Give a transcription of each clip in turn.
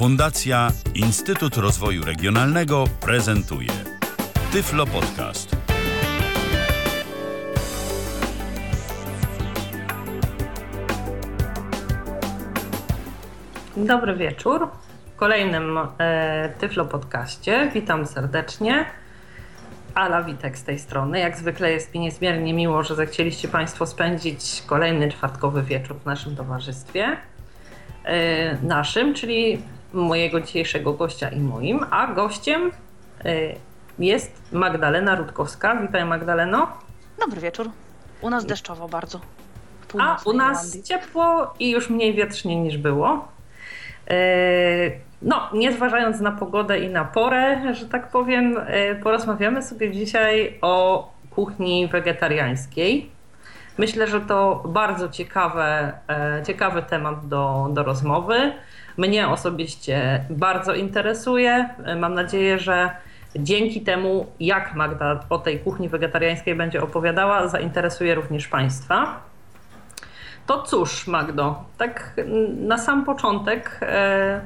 Fundacja Instytut Rozwoju Regionalnego prezentuje Tyflo Podcast. Dobry wieczór. W kolejnym e, Tyflo Podcaście. Witam serdecznie. Ala Witek z tej strony. Jak zwykle jest mi niezmiernie miło, że zechcieliście Państwo spędzić kolejny czwartkowy wieczór w naszym towarzystwie. E, naszym, czyli mojego dzisiejszego gościa i moim, a gościem e, jest Magdalena Rutkowska. Witaj Magdaleno. Dobry wieczór. U nas deszczowo bardzo. A u nas ciepło i już mniej wietrznie niż było. E, no, nie zważając na pogodę i na porę, że tak powiem, porozmawiamy sobie dzisiaj o kuchni wegetariańskiej. Myślę, że to bardzo ciekawe, ciekawy temat do, do rozmowy. Mnie osobiście bardzo interesuje. Mam nadzieję, że dzięki temu, jak Magda o tej kuchni wegetariańskiej będzie opowiadała, zainteresuje również Państwa. To cóż, Magdo, tak na sam początek, e,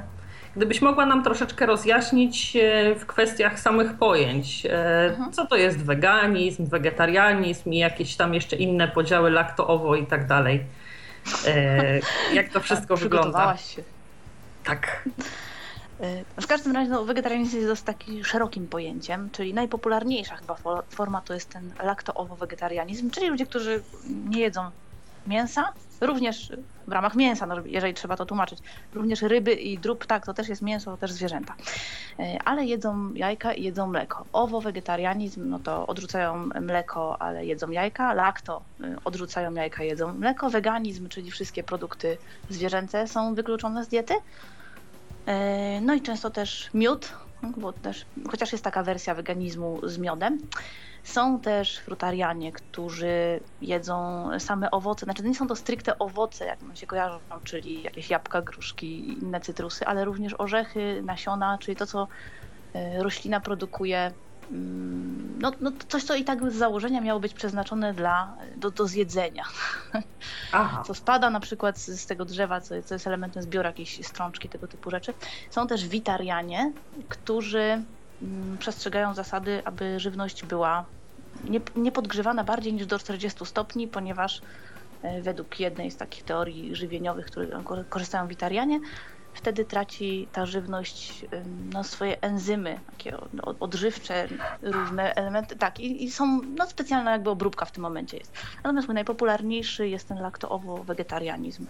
gdybyś mogła nam troszeczkę rozjaśnić e, w kwestiach samych pojęć, e, mhm. co to jest weganizm, wegetarianizm i jakieś tam jeszcze inne podziały laktoowo i tak dalej. Jak to wszystko wygląda? się. Tak. E, w każdym razie no, wegetarianizm jest dosyć takim szerokim pojęciem, czyli najpopularniejsza chyba forma to jest ten laktoowo-wegetarianizm, czyli ludzie, którzy nie jedzą mięsa, również w ramach mięsa, no, jeżeli trzeba to tłumaczyć, również ryby i drób, tak, to też jest mięso, to też zwierzęta. E, ale jedzą jajka i jedzą mleko. Owo-wegetarianizm, no to odrzucają mleko, ale jedzą jajka. Lakto e, odrzucają jajka, jedzą mleko. Weganizm, czyli wszystkie produkty zwierzęce są wykluczone z diety. E, no i często też miód, bo też, chociaż jest taka wersja weganizmu z miodem. Są też frutarianie, którzy jedzą same owoce, znaczy nie są to stricte owoce, jak nam się kojarzą, czyli jakieś jabłka, gruszki i inne cytrusy, ale również orzechy, nasiona, czyli to, co e, roślina produkuje no, no coś, co i tak z założenia miało być przeznaczone dla, do, do zjedzenia. Aha. Co spada na przykład z, z tego drzewa, co, co, jest elementem zbioru, jakieś strączki, tego typu rzeczy. Są też witarianie, którzy mm, przestrzegają zasady, aby żywność była nie, nie podgrzewana bardziej niż do 40 stopni, ponieważ e, według jednej z takich teorii żywieniowych, które korzystają witarianie, wtedy traci ta żywność no, swoje enzymy, takie odżywcze, różne elementy. Tak, i, i, są, no specjalna jakby obróbka w tym momencie jest. Natomiast mój najpopularniejszy jest ten laktoowo-wegetarianizm.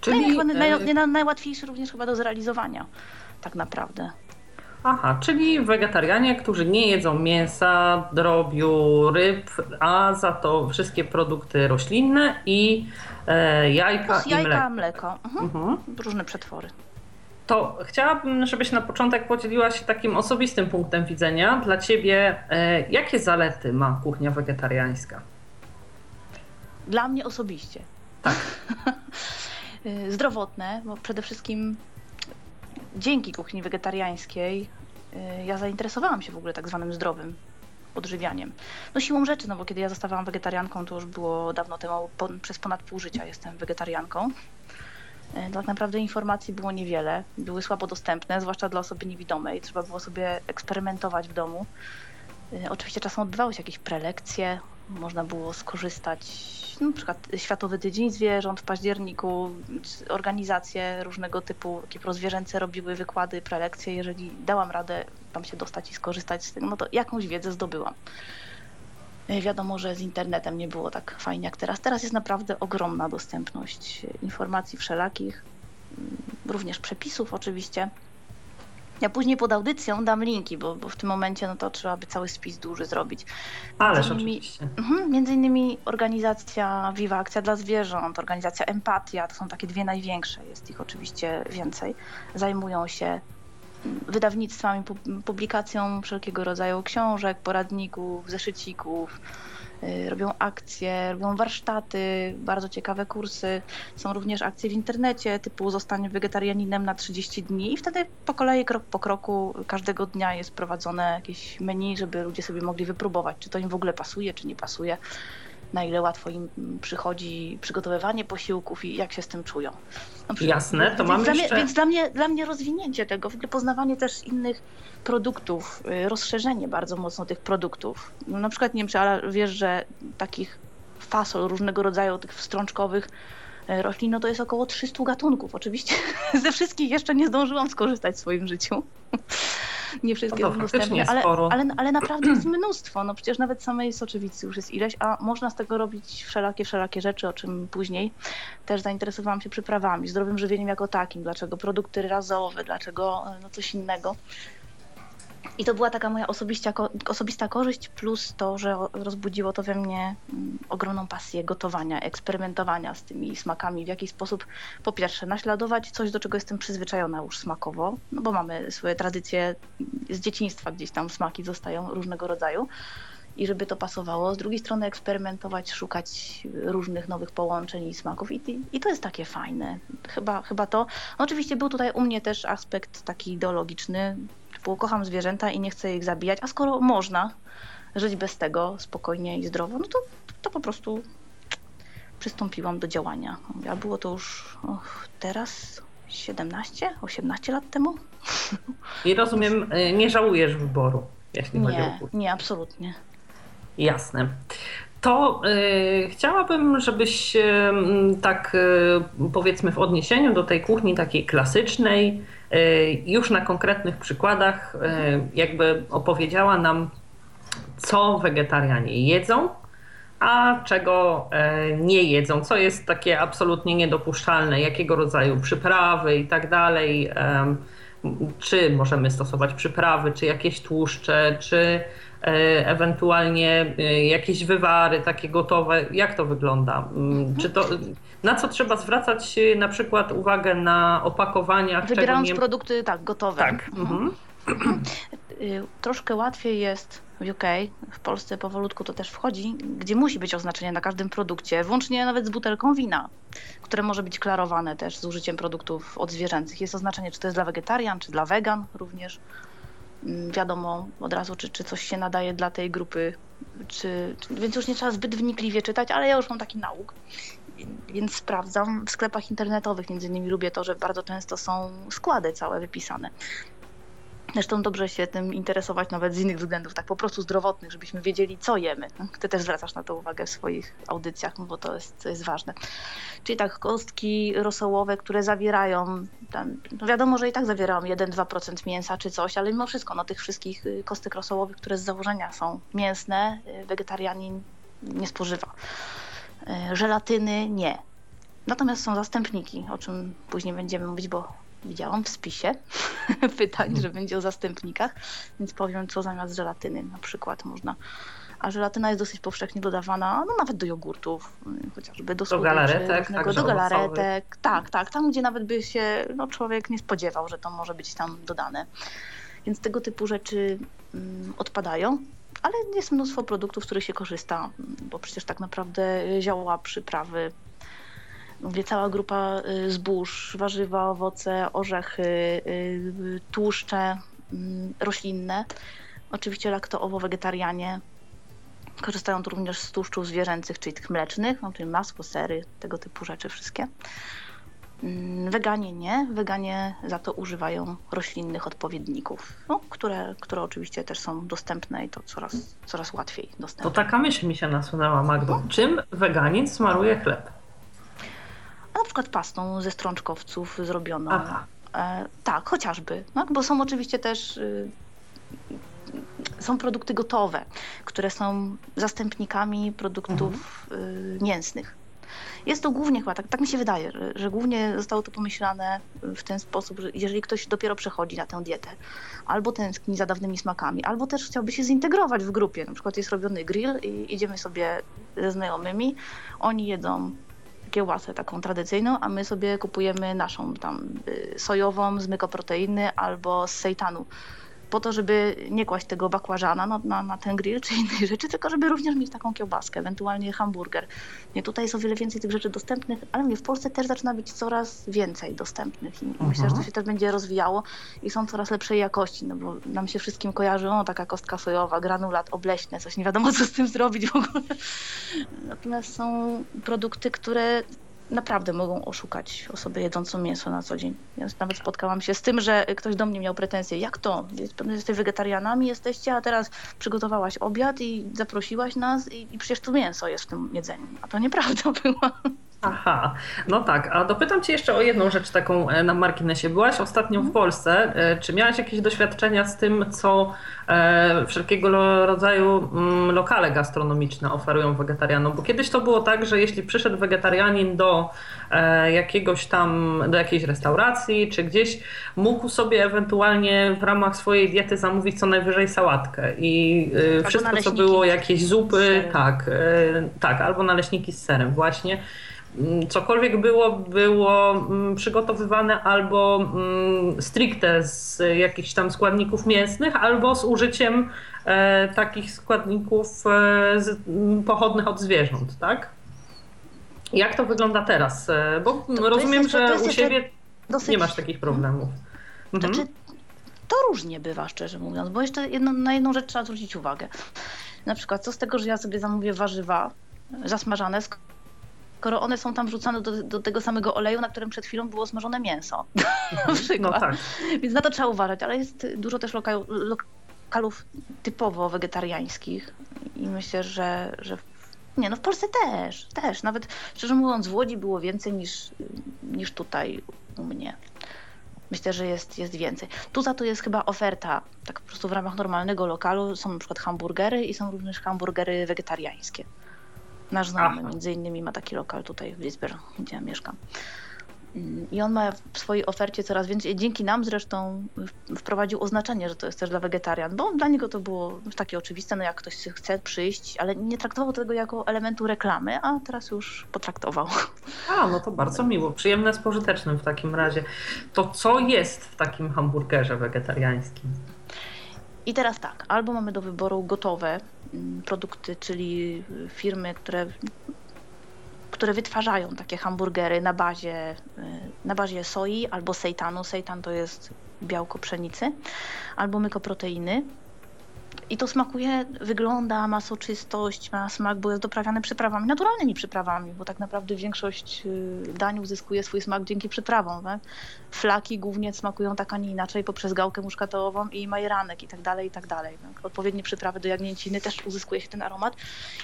Czyli... No naj, naj, najłatwiejszy również chyba do zrealizowania, tak naprawdę. Aha, czyli wegetarianie, którzy nie jedzą mięsa, drobiu, ryb, a za to wszystkie produkty roślinne i e, jajka i jajka, mleko. mleko. Mhm. Mhm. Różne przetwory. To chciałabym, żebyś na początek podzieliła się takim osobistym punktem widzenia. Dla ciebie, e, jakie zalety ma kuchnia wegetariańska? Dla mnie osobiście. Tak. E, zdrowotne, bo przede wszystkim dzięki kuchni wegetariańskiej y, ja zainteresowałam się w ogóle tak zwanym zdrowym odżywianiem. No siłą rzeczy, no bo kiedy ja zostawałam wegetarianką, to już było dawno temu, po, przez ponad pół życia jestem wegetarianką. Y, tak naprawdę informacji było niewiele, były słabo dostępne, zwłaszcza dla osoby niewidomej. Trzeba było sobie eksperymentować w domu. Y, oczywiście czasem odbywały się jakieś prelekcje, można było skorzystać, no, na przykład Światowy Tydzień Zwierząt w październiku, organizacje różnego typu, takie prozwierzęce robiły wykłady, prelekcje. Jeżeli dałam radę tam się dostać i skorzystać z tego, no to jakąś wiedzę zdobyłam. E, wiadomo, że z internetem nie było tak fajnie jak teraz. Teraz jest naprawdę ogromna dostępność informacji wszelakich, mm, również przepisów oczywiście. Ja później pod audycją dam linki, bo, bo w tym momencie no to trzeba by cały spis duży zrobić. Ależ oczywiście. Mhm, między innymi organizacja Viva Akcja dla Zwierząt, organizacja Empatia, to są takie dwie największe, jest ich oczywiście więcej. Zajmują się wydawnictwami, publikacją wszelkiego rodzaju książek, poradników, zeszycików, robią akcje, robią warsztaty, bardzo ciekawe kursy. Są również akcje w internecie typu zostanie wegetarianinem na 30 dni i wtedy po kolei, krok po kroku, każdego dnia jest prowadzone jakieś menu, żeby ludzie sobie mogli wypróbować, czy to im w ogóle pasuje, czy nie pasuje. Na ile łatwo im przychodzi przygotowywanie posiłków i jak się z tym czują. No, Jasne, to więc mam jeszcze... Mnie, więc dla mnie, dla mnie rozwinięcie tego, w ogóle poznawanie też innych produktów, y, rozszerzenie bardzo mocno tych produktów. No, na przykład, nie wiem, czy ale wiesz, że takich fasol różnego rodzaju, tych wstrączkowych roślin, no to jest około 300 gatunków. Oczywiście ze wszystkich jeszcze nie zdążyłam skorzystać w swoim życiu. nie wszystkie no są dostępne, ale, ale, ale naprawdę jest mnóstwo. No przecież nawet samej soczewicy już jest ileś, a można z tego robić wszelakie, wszelakie rzeczy, o czym później. Też zainteresowałam się przyprawami, zdrowym żywieniem jako takim, dlaczego produkty razowe, dlaczego no coś innego. I to była taka moja osobista, osobista korzyść, plus to, że rozbudziło to we mnie mm, ogromną pasję gotowania, eksperymentowania z tymi smakami, w jaki sposób po pierwsze naśladować coś, do czego jestem przyzwyczajona już smakowo, no bo mamy swoje tradycje z dzieciństwa, gdzieś tam smaki zostają różnego rodzaju i żeby to pasowało. Z drugiej strony eksperymentować, szukać różnych nowych połączeń i smaków i, i to jest takie fajne. Chyba, chyba to. No oczywiście był tutaj u mnie też aspekt taki ideologiczny, typu kocham zwierzęta i nie chcę ich zabijać, a skoro można żyć bez tego spokojnie i zdrowo, no to, to po prostu przystąpiłam do działania. A było to już teraz 17, 18 lat temu. I rozumiem, y, nie żałujesz wyboru, jeśli nie, chodzi o Nie, absolutnie. Jasne. To y, chciałabym, żebyś y, tak y, powiedzmy w odniesieniu do tej kuchni takiej klasycznej, już na konkretnych przykładach, y, jakby opowiedziała nam, co wegetarianie jedzą, a czego y, nie jedzą, co jest takie absolutnie niedopuszczalne, jakiego rodzaju przyprawy i tak dalej. Czy możemy stosować przyprawy, czy jakieś tłuszcze, czy E, ewentualnie e, jakieś wywary takie gotowe. Jak to wygląda? Mm. Czy to, na co trzeba zwracać e, na przykład uwagę na opakowaniach? Wybierając nie... produkty tak, gotowe. Tak. Mhm. mhm. Troszkę łatwiej jest w UK, w Polsce powolutku to też wchodzi, gdzie musi być oznaczenie na każdym produkcie, włącznie nawet z butelką wina, które może być klarowane też z użyciem produktów odzwierzęcych. Jest oznaczenie, czy to jest dla wegetarian, czy dla wegan również. Mm, wiadomo od razu, czy, czy coś się nadaje dla tej grupy, czy, więc już nie trzeba zbyt wnikliwie czytać, ale ja już mam taki nauk, więc sprawdzam w sklepach internetowych. Między innymi lubię to, że bardzo często są składy całe wypisane. Zresztą dobrze się tym interesować nawet z innych względów, tak po prostu zdrowotnych, żebyśmy wiedzieli, co jemy. Ty też zwracasz na to uwagę w swoich audycjach, bo to jest, jest ważne. Czyli tak, kostki rosołowe, które zawierają, tam, no wiadomo, że i tak zawierają 1-2% mięsa czy coś, ale mimo wszystko, no tych wszystkich y, kostek rosołowych, które z założenia są mięsne, y, wegetarianin nie spożywa. Y, żelatyny nie. Natomiast są zastępniki, o czym później będziemy mówić, bo widziałam w spisie pytań, że będzie o zastępnikach, więc powiem, co zamiast żelatyny na przykład można. A żelatyna jest dosyć powszechnie dodawana, no nawet do jogurtów, y, chociażby do, do galaretek, tak, do galaretek, tak, tak, tam gdzie nawet by się no, człowiek nie spodziewał, że to może być tam dodane. Więc tego typu rzeczy mm, odpadają, ale jest mnóstwo produktów, z których się korzysta, bo przecież tak naprawdę zioła, przyprawy, mówię, cała grupa y, zbóż, warzywa, owoce, orzechy, y, tłuszcze mm, roślinne. Oczywiście lakto-owo-wegetarianie korzystają tu również z tłuszczów zwierzęcych, czyli tych mlecznych, no, czyli masło, sery, tego typu rzeczy wszystkie. Mm, weganie nie, weganie za to używają roślinnych odpowiedników, no, które, które oczywiście też są dostępne i to coraz, coraz łatwiej dostępne. To taka myśl mi się nasunęła, Magdo. Czym weganin smaruje chleb? Na przykład pastą ze strączkowców zrobioną. Aha. E, tak, chociażby, no, bo są oczywiście też y, są produkty gotowe, które są zastępnikami produktów mhm. y, mięsnych. Jest to głównie chyba, tak, tak mi się wydaje, że, że, głównie zostało to pomyślane w ten sposób, że jeżeli ktoś dopiero przechodzi na tę dietę, albo tęskni za dawnymi smakami, albo też chciałby się zintegrować w grupie, na przykład jest robiony grill i idziemy sobie ze znajomymi, oni jedzą kiełbasę taką tradycyjną, a my sobie kupujemy naszą tam y, sojową z mykoproteiny albo z sejtanu po to, żeby nie kłaść tego bakłażana na, na, na ten grill czy innej rzeczy, tylko żeby również mieć taką kiełbaskę, ewentualnie hamburger. Nie, tutaj jest o wiele więcej tych rzeczy dostępnych, ale mnie w Polsce też zaczyna być coraz więcej dostępnych i Mhm. myślę, że to się też będzie rozwijało i są coraz lepszej jakości, no bo nam się wszystkim kojarzy, o taka kostka sojowa, granulat, obleśne, coś nie wiadomo co z tym zrobić w ogóle. Natomiast są produkty, które naprawdę mogą oszukać osobę jedzącą mięso na co dzień. Ja nawet spotkałam się z tym, że ktoś do mnie miał pretensje, jak to? Jesteś wegetarianami, jesteście, a teraz przygotowałaś obiad i zaprosiłaś nas i, i przecież tu mięso jest w tym jedzeniu. A to nieprawda była. Aha, no tak, a dopytam Cię jeszcze o jedną rzecz taką e, na marginesie. Byłaś ostatnio w Polsce. E, Czy miałaś jakieś doświadczenia z tym, co e, wszelkiego rodzaju mm, lokale gastronomiczne oferują wegetarianom? Bo kiedyś to było tak, że jeśli przyszedł wegetarianin do jakiegoś tam, do jakiejś restauracji, czy gdzieś mógł sobie ewentualnie w ramach swojej diety zamówić co najwyżej sałatkę i wszystko, co było, jakieś zupy, tak, tak, albo naleśniki z serem właśnie. Mm, Cokolwiek było, było mm, przygotowywane albo mm, stricte z jakichś tam składników mięsnych, albo z użyciem e, takich składników e, pochodnych od zwierząt, tak? Jak to wygląda teraz? E, Bo to jest rozumiem, to że jest u siebie Dosyć... nie masz takich problemów. Mhm. Znaczy, to różnie bywa, szczerze mówiąc, bo jeszcze jedno, na jedną rzecz trzeba zwrócić uwagę. Na przykład, co z tego, że ja sobie zamówię warzywa zasmażane, skoro one są tam wrzucane do, do tego samego oleju, na którym przed chwilą było smażone mięso. na No przykład. tak. Więc na to trzeba uważać, ale jest dużo też lokal, lokalów typowo wegetariańskich i myślę, że, że nie, no w Polsce też, też. Nawet szczerze mówiąc, w Łodzi było więcej niż, niż tutaj u mnie. Myślę, że jest, jest więcej. Tu za to jest chyba oferta, tak po prostu w ramach normalnego lokalu są na przykład hamburgery i są również hamburgery wegetariańskie. Nasz znajomy Aha. między innymi ma taki lokal tutaj w Lisbon, gdzie ja mieszkam. Mm, I on ma w swojej ofercie coraz więcej, dzięki nam zresztą wprowadził oznaczenie, że to jest też dla wegetarian, bo dla niego to było takie oczywiste, no jak ktoś chce przyjść, ale nie traktował tego jako elementu reklamy, a teraz już potraktował. A, no to bardzo miło. Przyjemne z pożytecznym w takim razie. To co jest w takim hamburgerze wegetariańskim? I teraz tak, albo mamy do wyboru gotowe produkty, czyli y, firmy, które, które wytwarzają takie hamburgery na bazie, y, na bazie soi albo sejtanu. Seitan to jest białko pszenicy, albo mykoproteiny. I to smakuje, wygląda, ma soczystość, ma smak, bo jest doprawiane przyprawami, naturalnymi przyprawami, bo tak naprawdę większość y, dań uzyskuje swój smak dzięki przyprawom. Tak? Flaki głównie smakują tak, a nie inaczej poprzez gałkę muszkatołową i majeranek i tak dalej, i tak dalej. Tak? Odpowiednie przyprawy do jagnięciny też uzyskuje się ten aromat.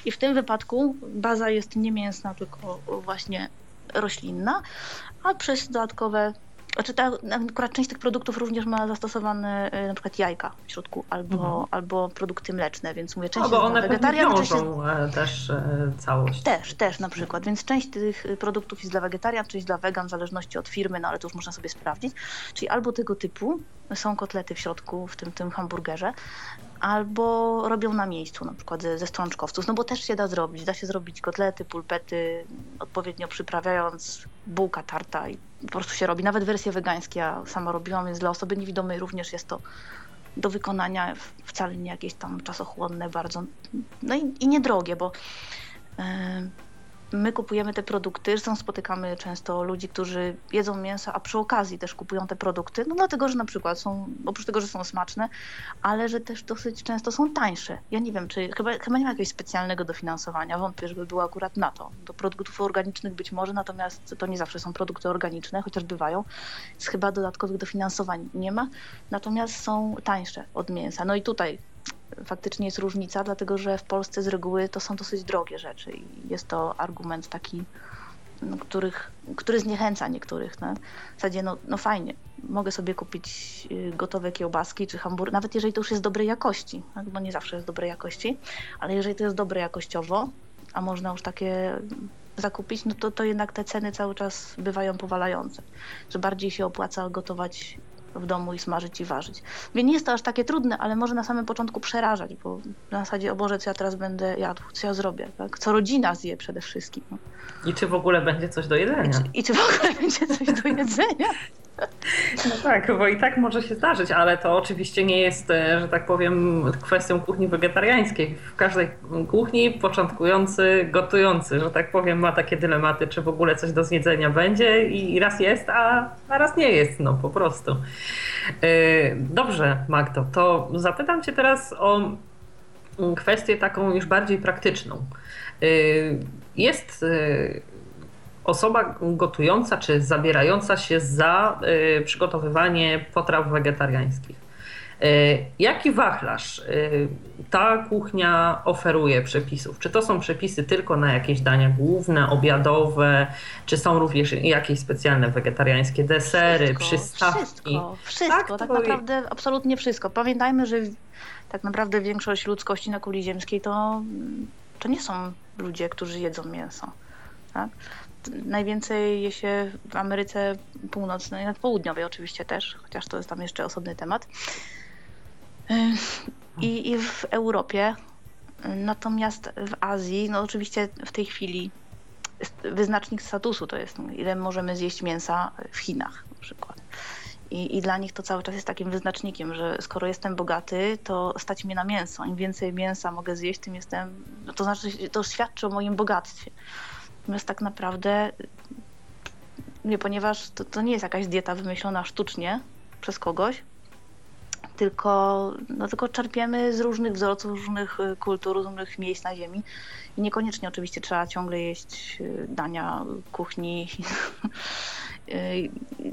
I w tym wypadku baza jest nie mięsna, tylko właśnie roślinna, a przez dodatkowe znaczy ta, akurat część tych produktów również ma zastosowane y, na przykład jajka w środku albo, Mhm. albo produkty mleczne, więc mówię, część No bo one wegetarian, część jest e, też e, całość. też, też na przykład, więc część tych y, produktów jest dla wegetarian, część dla wegan, w zależności od firmy, no ale to już można sobie sprawdzić. Czyli albo tego typu są kotlety w środku, w tym, tym hamburgerze, albo robią na miejscu, na przykład ze, ze strączkowców, no bo też się da zrobić. Da się zrobić kotlety, pulpety, odpowiednio przyprawiając, bułka, tarta i po prostu się robi. Nawet wersje wegańskie ja sama robiłam, więc dla osoby niewidomej również jest to do wykonania wcale nie jakieś tam czasochłonne bardzo, no i, i niedrogie, bo e, my kupujemy te produkty, zresztą spotykamy często ludzi, którzy jedzą mięso, a przy okazji też kupują te produkty, no dlatego, że na przykład są, oprócz tego, że są smaczne, ale że też dosyć często są tańsze. Ja nie wiem, czy chyba, chyba nie ma jakiegoś specjalnego dofinansowania, wątpię, żeby było akurat na to. Do produktów organicznych być może, natomiast to nie zawsze są produkty organiczne, chociaż bywają, więc chyba dodatkowych dofinansowań nie ma, natomiast są tańsze od mięsa. No i tutaj faktycznie jest różnica, dlatego że w Polsce z reguły to są dosyć drogie rzeczy i jest to argument taki, no, których, który zniechęca niektórych. No. W zasadzie, no, no fajnie, mogę sobie kupić y, gotowe kiełbaski czy hamburger, nawet jeżeli to już jest dobrej jakości, tak? bo nie zawsze jest dobrej jakości, ale jeżeli to jest dobre jakościowo, a można już takie zakupić, no to, to jednak te ceny cały czas bywają powalające, że bardziej się opłaca gotować w domu i smażyć i ważyć. Więc nie jest to aż takie trudne, ale może na samym początku przerażać, bo na zasadzie, o Boże, co ja teraz będę jadł, co ja zrobię, tak? co rodzina zje przede wszystkim. No. I czy w ogóle będzie coś do I, jedzenia? czy, I czy w ogóle będzie coś do jedzenia? No tak, bo i tak może się zdarzyć, ale to oczywiście nie jest, e, że tak powiem, kwestią kuchni wegetariańskiej. W każdej kuchni początkujący, gotujący, że tak powiem, ma takie dylematy, czy w ogóle coś do zjedzenia będzie i raz jest, a, raz nie jest, no po prostu. E, dobrze, Magdo, to zapytam Cię teraz o kwestię taką już bardziej praktyczną. E, jest osoba gotująca czy zabierająca się za y, przygotowywanie potraw wegetariańskich. Y, jaki wachlarz y, ta kuchnia oferuje przepisów? Czy to są przepisy tylko na jakieś dania główne, obiadowe, czy są również jakieś specjalne wegetariańskie desery, wszystko, przystawki? Wszystko, wszystko, tak, tak naprawdę absolutnie wszystko. Pamiętajmy, że tak naprawdę większość ludzkości na kuli ziemskiej to, to nie są ludzie, którzy jedzą mięso. Tak? Najwięcej je się w Ameryce Północnej, nawet Południowej oczywiście też, chociaż to jest tam jeszcze osobny temat. I, i w Europie. Natomiast w Azji, no oczywiście w tej chwili wyznacznik statusu to jest, ile możemy zjeść mięsa w Chinach na przykład. I, I dla nich to cały czas jest takim wyznacznikiem, że skoro jestem bogaty, to stać mnie na mięso. Im więcej mięsa mogę zjeść, tym jestem. No to znaczy, to świadczy o moim bogactwie. Natomiast tak naprawdę, nie, ponieważ to, to nie jest jakaś dieta wymyślona sztucznie przez kogoś, tylko, no, tylko czerpiemy z różnych wzorców, różnych y, kultur, z różnych miejsc na ziemi. I niekoniecznie oczywiście trzeba ciągle jeść y, dania kuchni y,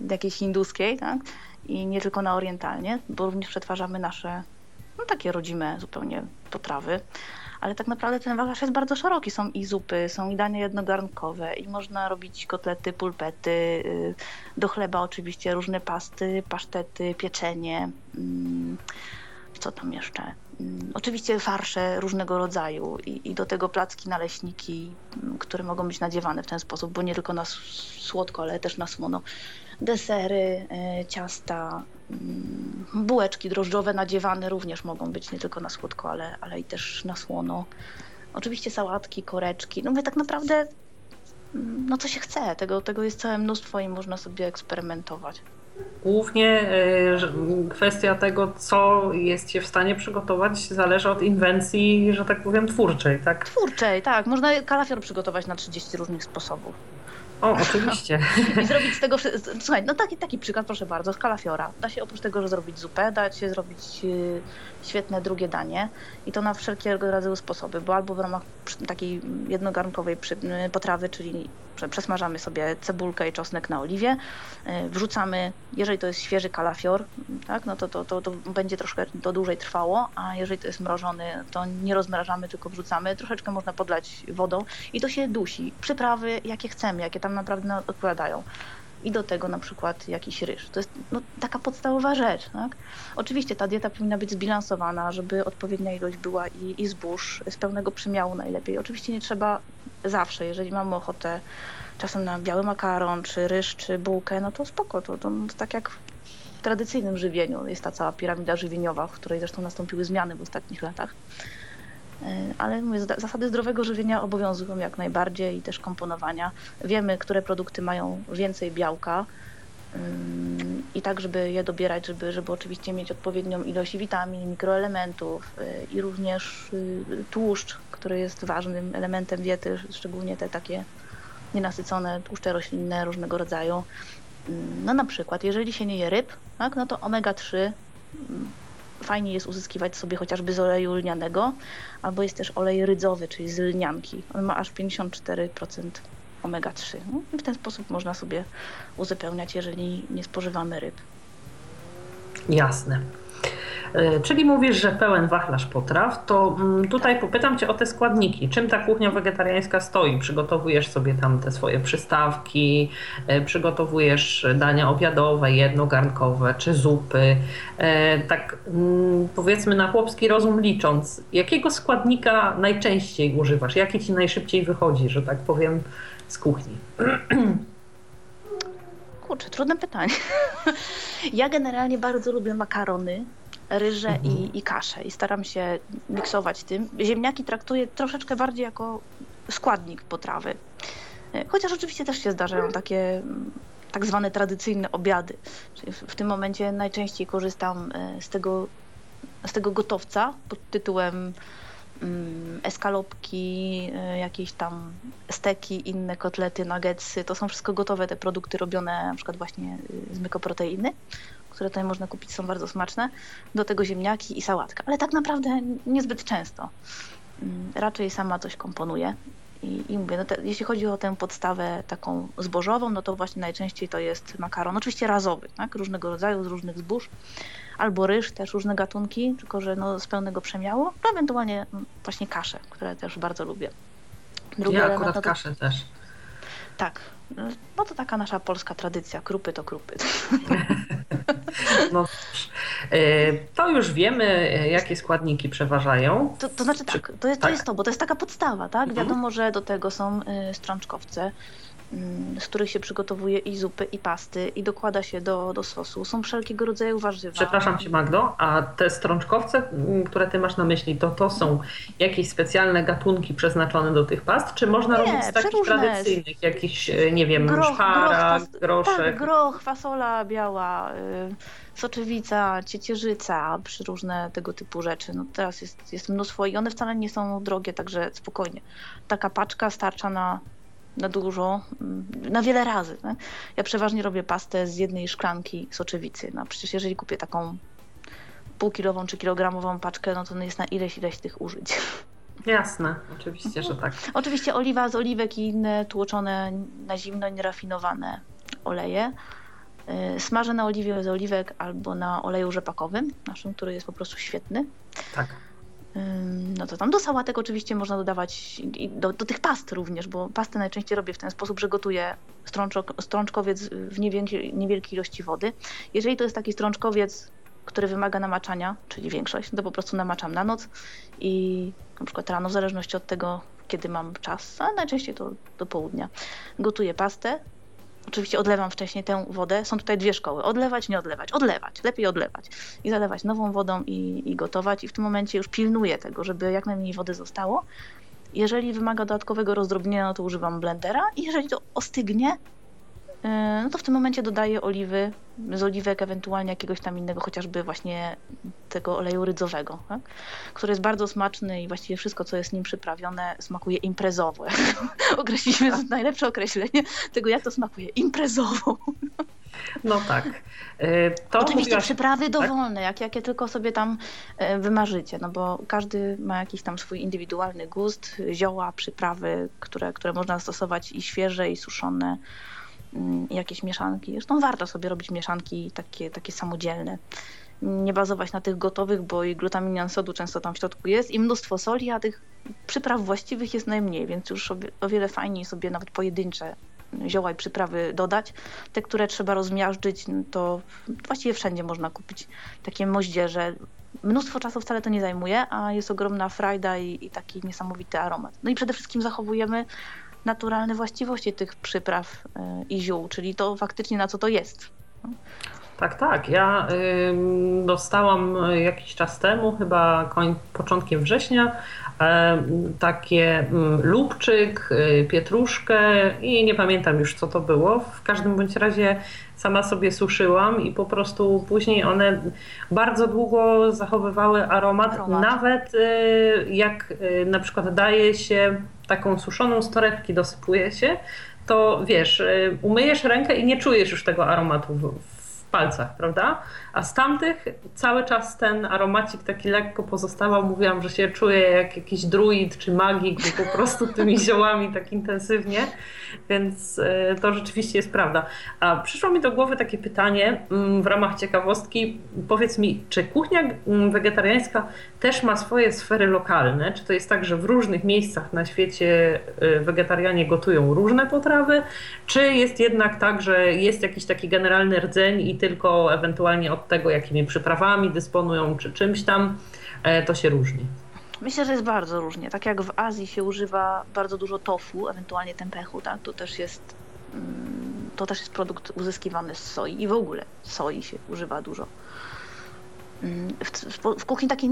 jakiejś hinduskiej, tak? I nie tylko na orientalnie, bo również przetwarzamy nasze no, takie rodzime zupełnie potrawy ale tak naprawdę ten wachlarz jest bardzo szeroki. Są i zupy, są i dania jednogarnkowe i można robić kotlety, pulpety, y, do chleba oczywiście różne pasty, pasztety, pieczenie. Mm, co tam jeszcze? Mm, oczywiście farsze różnego rodzaju i, i, do tego placki, naleśniki, mm, które mogą być nadziewane w ten sposób, bo nie tylko na słodko, ale też na słono. Desery, y, ciasta, bułeczki drożdżowe nadziewane również mogą być nie tylko na słodko, ale, ale i też na słono. Oczywiście sałatki, koreczki. No mówię, tak naprawdę, no co się chce, tego, tego jest całe mnóstwo i można sobie eksperymentować. Głównie y, kwestia tego, co jest się w stanie przygotować, zależy od inwencji, że tak powiem, twórczej, tak? Twórczej, tak. Można kalafior przygotować na 30 różnych sposobów. O, oczywiście. I zrobić z tego. Słuchaj, no taki, taki przykład, proszę bardzo, z kalafiora. Da się oprócz tego, że zrobić zupę, da się zrobić y, świetne drugie danie i to na wszelkiego rodzaju sposoby, bo albo w ramach takiej jednogarnkowej potrawy, czyli przesmażamy sobie cebulkę i czosnek na oliwie, y, wrzucamy, jeżeli to jest świeży kalafior, tak, no to, to, to, to będzie troszkę to dłużej trwało, a jeżeli to jest mrożony, to nie rozmrażamy, tylko wrzucamy, troszeczkę można podlać wodą i to się dusi. Przyprawy, jakie chcemy, jakie tam naprawdę odpowiadają i do tego na przykład jakiś ryż. To jest no, taka podstawowa rzecz. Tak? Oczywiście ta dieta powinna być zbilansowana, żeby odpowiednia ilość była i, i zbóż z pełnego przymiału najlepiej. Oczywiście nie trzeba zawsze, jeżeli mamy ochotę czasem na biały makaron, czy ryż, czy bułkę, no to spoko, to, to, to tak jak w tradycyjnym żywieniu jest ta cała piramida żywieniowa, w której zresztą nastąpiły zmiany w ostatnich latach. E, ale mówię, zasady zdrowego żywienia obowiązują jak najbardziej i też komponowania. Wiemy, które produkty mają więcej białka i tak, żeby je dobierać, żeby, żeby oczywiście mieć odpowiednią ilość witamin, mikroelementów e, i również y, tłuszcz, który jest ważnym elementem diety, szczególnie te takie nienasycone tłuszcze roślinne różnego rodzaju. No na przykład, jeżeli się nie je ryb, tak, no to omega-3 fajnie jest uzyskiwać sobie chociażby z oleju lnianego, albo jest też olej rydzowy, czyli z lnianki. On ma aż 54% omega-3. No, w ten sposób można sobie uzupełniać, jeżeli nie spożywamy ryb. Jasne. E, czyli mówisz, że pełen wachlarz potraw, to mm, tutaj popytam Cię o te składniki. Czym ta kuchnia wegetariańska stoi? Przygotowujesz sobie tam te swoje przystawki, e, przygotowujesz dania obiadowe, jednogarnkowe czy zupy. E, tak mm, powiedzmy na chłopski rozum licząc, jakiego składnika najczęściej używasz? Jaki Ci najszybciej wychodzi, że tak powiem, z kuchni? Kurczę, trudne pytanie. Ja generalnie bardzo lubię makarony, ryże mhm. i, i kaszę i staram się miksować tym. Ziemniaki traktuję troszeczkę bardziej jako składnik potrawy. E, chociaż oczywiście też się zdarzają takie tak zwane tradycyjne obiady. W, tym momencie najczęściej korzystam e, z tego, z tego gotowca pod tytułem mm, eskalopki, e, jakieś tam steki, inne kotlety, nuggetsy. To są wszystko gotowe te produkty robione na przykład właśnie y, z mykoproteiny, które tutaj można kupić, są bardzo smaczne. Do tego ziemniaki i sałatka, ale tak naprawdę niezbyt często. Mm, Raczej sama coś komponuję. I, i mówię, no te, jeśli chodzi o tę podstawę taką zbożową, no to właśnie najczęściej to jest makaron, oczywiście razowy, tak? różnego rodzaju, z różnych zbóż, albo ryż, też różne gatunki, tylko że no, z pełnego przemiału, no ewentualnie mm, właśnie kasze, które też bardzo lubię. ja element, akurat to- kaszę też. Tak, no to taka nasza polska tradycja, krupy to krupy. No. E, to już wiemy, jakie składniki przeważają. To, to znaczy tak, to jest, to tak. jest to, bo to jest taka podstawa, tak? Mhm. Wiadomo, że do tego są y, strączkowce, z których się przygotowuje i zupy, i pasty, i dokłada się do, do sosu. Są wszelkiego rodzaju warzywa. Przepraszam Cię Magdo, a te strączkowce, m, które Ty masz na myśli, to to są jakieś specjalne gatunki przeznaczone do tych past, czy można Nie, robić z takich tradycyjnych, jakiś, e, nie wiem, Groch, szpara, groch, groszek? Tak, groch, fasola biała, y, soczewica, ciecierzyca, przeróżne tego typu rzeczy. No teraz jest, jest mnóstwo i one wcale nie są drogie, także spokojnie. Taka paczka starcza na, na dużo, mm, na wiele razy. Nie? Ja przeważnie robię pastę z jednej szklanki soczewicy. No przecież jeżeli kupię taką półkilową czy kilogramową paczkę, no to jest na ileś, ileś tych użyć. Jasne, oczywiście, że tak. Oczywiście oliwa z oliwek i inne tłoczone na zimno, nierafinowane oleje. Yy, Smażę na oliwie z oliwek albo na oleju rzepakowym, naszym, który jest po prostu świetny. Tak. No to tam do sałatek oczywiście można dodawać i do, do tych past również, bo pasty najczęściej robię w ten sposób, że gotuję strączok, strączkowiec w niewielkiej, niewielkiej ilości wody. Jeżeli to jest taki strączkowiec, który wymaga namaczania, czyli większość, to po prostu namaczam na noc i na przykład rano, w zależności od tego, kiedy mam czas, a najczęściej to do południa, gotuję pastę. Oczywiście odlewam wcześniej tę wodę. Są tutaj dwie szkoły. Odlewać, nie odlewać. Odlewać. Lepiej odlewać. I zalewać nową wodą i, i gotować. I w tym momencie już pilnuję tego, żeby jak najmniej wody zostało. Jeżeli wymaga dodatkowego rozdrobnienia, no to używam blendera. I jeżeli to ostygnie, no to w tym momencie dodaję oliwy, z oliwek ewentualnie jakiegoś tam innego, chociażby właśnie tego oleju rydzowego, tak? który jest bardzo smaczny i właściwie wszystko, co jest nim przyprawione, smakuje imprezowo. Określiliśmy to najlepsze określenie tego, jak to smakuje. Imprezowo. No tak. E, To Oczywiście mówiłaś- przyprawy tak? dowolne, jak, jakie tylko sobie tam e, wymarzycie, no bo każdy ma jakiś tam swój indywidualny gust, zioła, przyprawy, które, które można stosować i świeże, i suszone, jakieś mieszanki. Zresztą warto sobie robić mieszanki takie, takie samodzielne. Nie bazować na tych gotowych, bo i glutaminian sodu często tam w środku jest i mnóstwo soli, a tych przypraw właściwych jest najmniej, więc już o wiele fajniej sobie nawet pojedyncze zioła i przyprawy dodać. Te, które trzeba rozmiażdżyć, no to właściwie wszędzie można kupić takie moździerze. Mnóstwo czasu wcale to nie zajmuje, a jest ogromna frajda i, i taki niesamowity aromat. No i przede wszystkim zachowujemy naturalne właściwości tych przypraw y, i ziół, czyli to faktycznie na co to jest. Tak, tak. Ja ym, dostałam y, jakiś czas temu, chyba koń, początkiem września, takie mm, lubczyk, y, pietruszkę i nie pamiętam już co to było. W każdym bądź razie sama sobie suszyłam i po prostu później one bardzo długo zachowywały aromat, Aromat. nawet y, jak y, na przykład daje się taką suszoną z torebki, dosypuje się, to wiesz, y, umyjesz rękę i nie czujesz już tego aromatu w, w palcach, prawda? A z tamtych cały czas ten aromacik taki lekko pozostawał. Mówiłam, że się czuję jak jakiś druid czy magik, bo po prostu tymi ziołami tak intensywnie, więc y, to rzeczywiście jest prawda. A przyszło mi do głowy takie pytanie mm, w ramach ciekawostki. Powiedz mi, czy kuchnia mm, wegetariańska też ma swoje sfery lokalne? Czy to jest tak, że w różnych miejscach na świecie y, wegetarianie gotują różne potrawy? Czy jest jednak tak, że jest jakiś taki generalny rdzeń i tylko ewentualnie od tego, jakimi przyprawami dysponują, czy czymś tam, e, to się różni? Myślę, że jest bardzo różnie. Tak jak w Azji się używa bardzo dużo tofu, ewentualnie tempechu, tak? to też jest mm, to też jest produkt uzyskiwany z soi i w ogóle soi się używa dużo. Mm, W, w, w kuchni takiej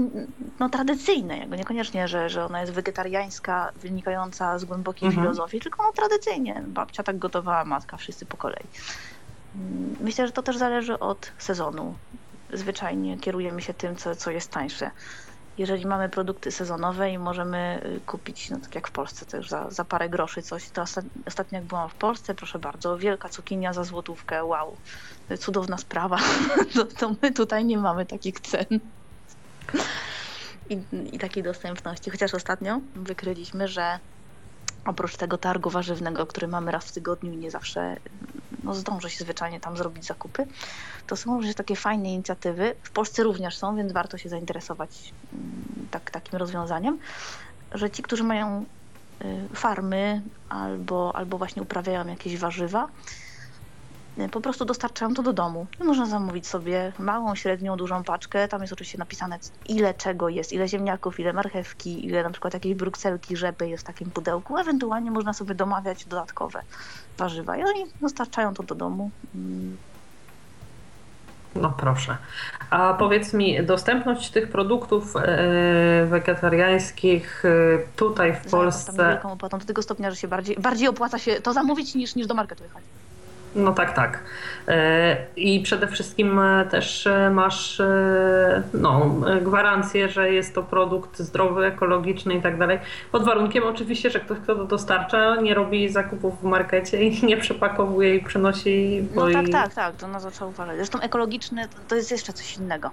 no, tradycyjnej, jakby niekoniecznie, że, że ona jest wegetariańska, wynikająca z głębokiej Mhm. filozofii, tylko no, tradycyjnie. Babcia tak gotowała, matka, wszyscy po kolei. Myślę, że to też zależy od sezonu. Zwyczajnie kierujemy się tym, co, co jest tańsze. Jeżeli mamy produkty sezonowe i możemy y, kupić, no tak jak w Polsce, też za, za parę groszy coś, to ostatnio jak byłam w Polsce, proszę bardzo, wielka cukinia za złotówkę, wow, cudowna sprawa, to, to my tutaj nie mamy takich cen. I, I takiej dostępności. Chociaż ostatnio wykryliśmy, że oprócz tego targu warzywnego, który mamy raz w tygodniu i nie zawsze no, zdążę się zwyczajnie tam zrobić zakupy, to są również takie fajne inicjatywy. W Polsce również są, więc warto się zainteresować mm, tak, takim rozwiązaniem, że ci, którzy mają y, farmy albo, albo właśnie uprawiają jakieś warzywa, po prostu dostarczają to do domu. I można zamówić sobie małą, średnią, dużą paczkę. Tam jest oczywiście napisane, ile czego jest, ile ziemniaków, ile marchewki, ile na przykład jakiejś brukselki, rzepy jest w takim pudełku. Ewentualnie można sobie domawiać dodatkowe warzywa i oni dostarczają to do domu. Mm. No proszę. A powiedz mi, dostępność tych produktów e, wegetariańskich e, tutaj w Polsce. Tam wielką opłatą do tego stopnia, że się bardziej, bardziej opłaca się to zamówić niż, niż do marketu jechać. No tak, tak. E, I przede wszystkim e, też e, masz no, gwarancję, że jest to produkt zdrowy, ekologiczny i tak dalej. Pod warunkiem oczywiście, że ktoś, kto to dostarcza, nie robi zakupów w markecie i nie przepakowuje i przynosi. No tak, tak, tak, to na to trzeba uważać. Zresztą ekologiczny to jest jeszcze coś innego.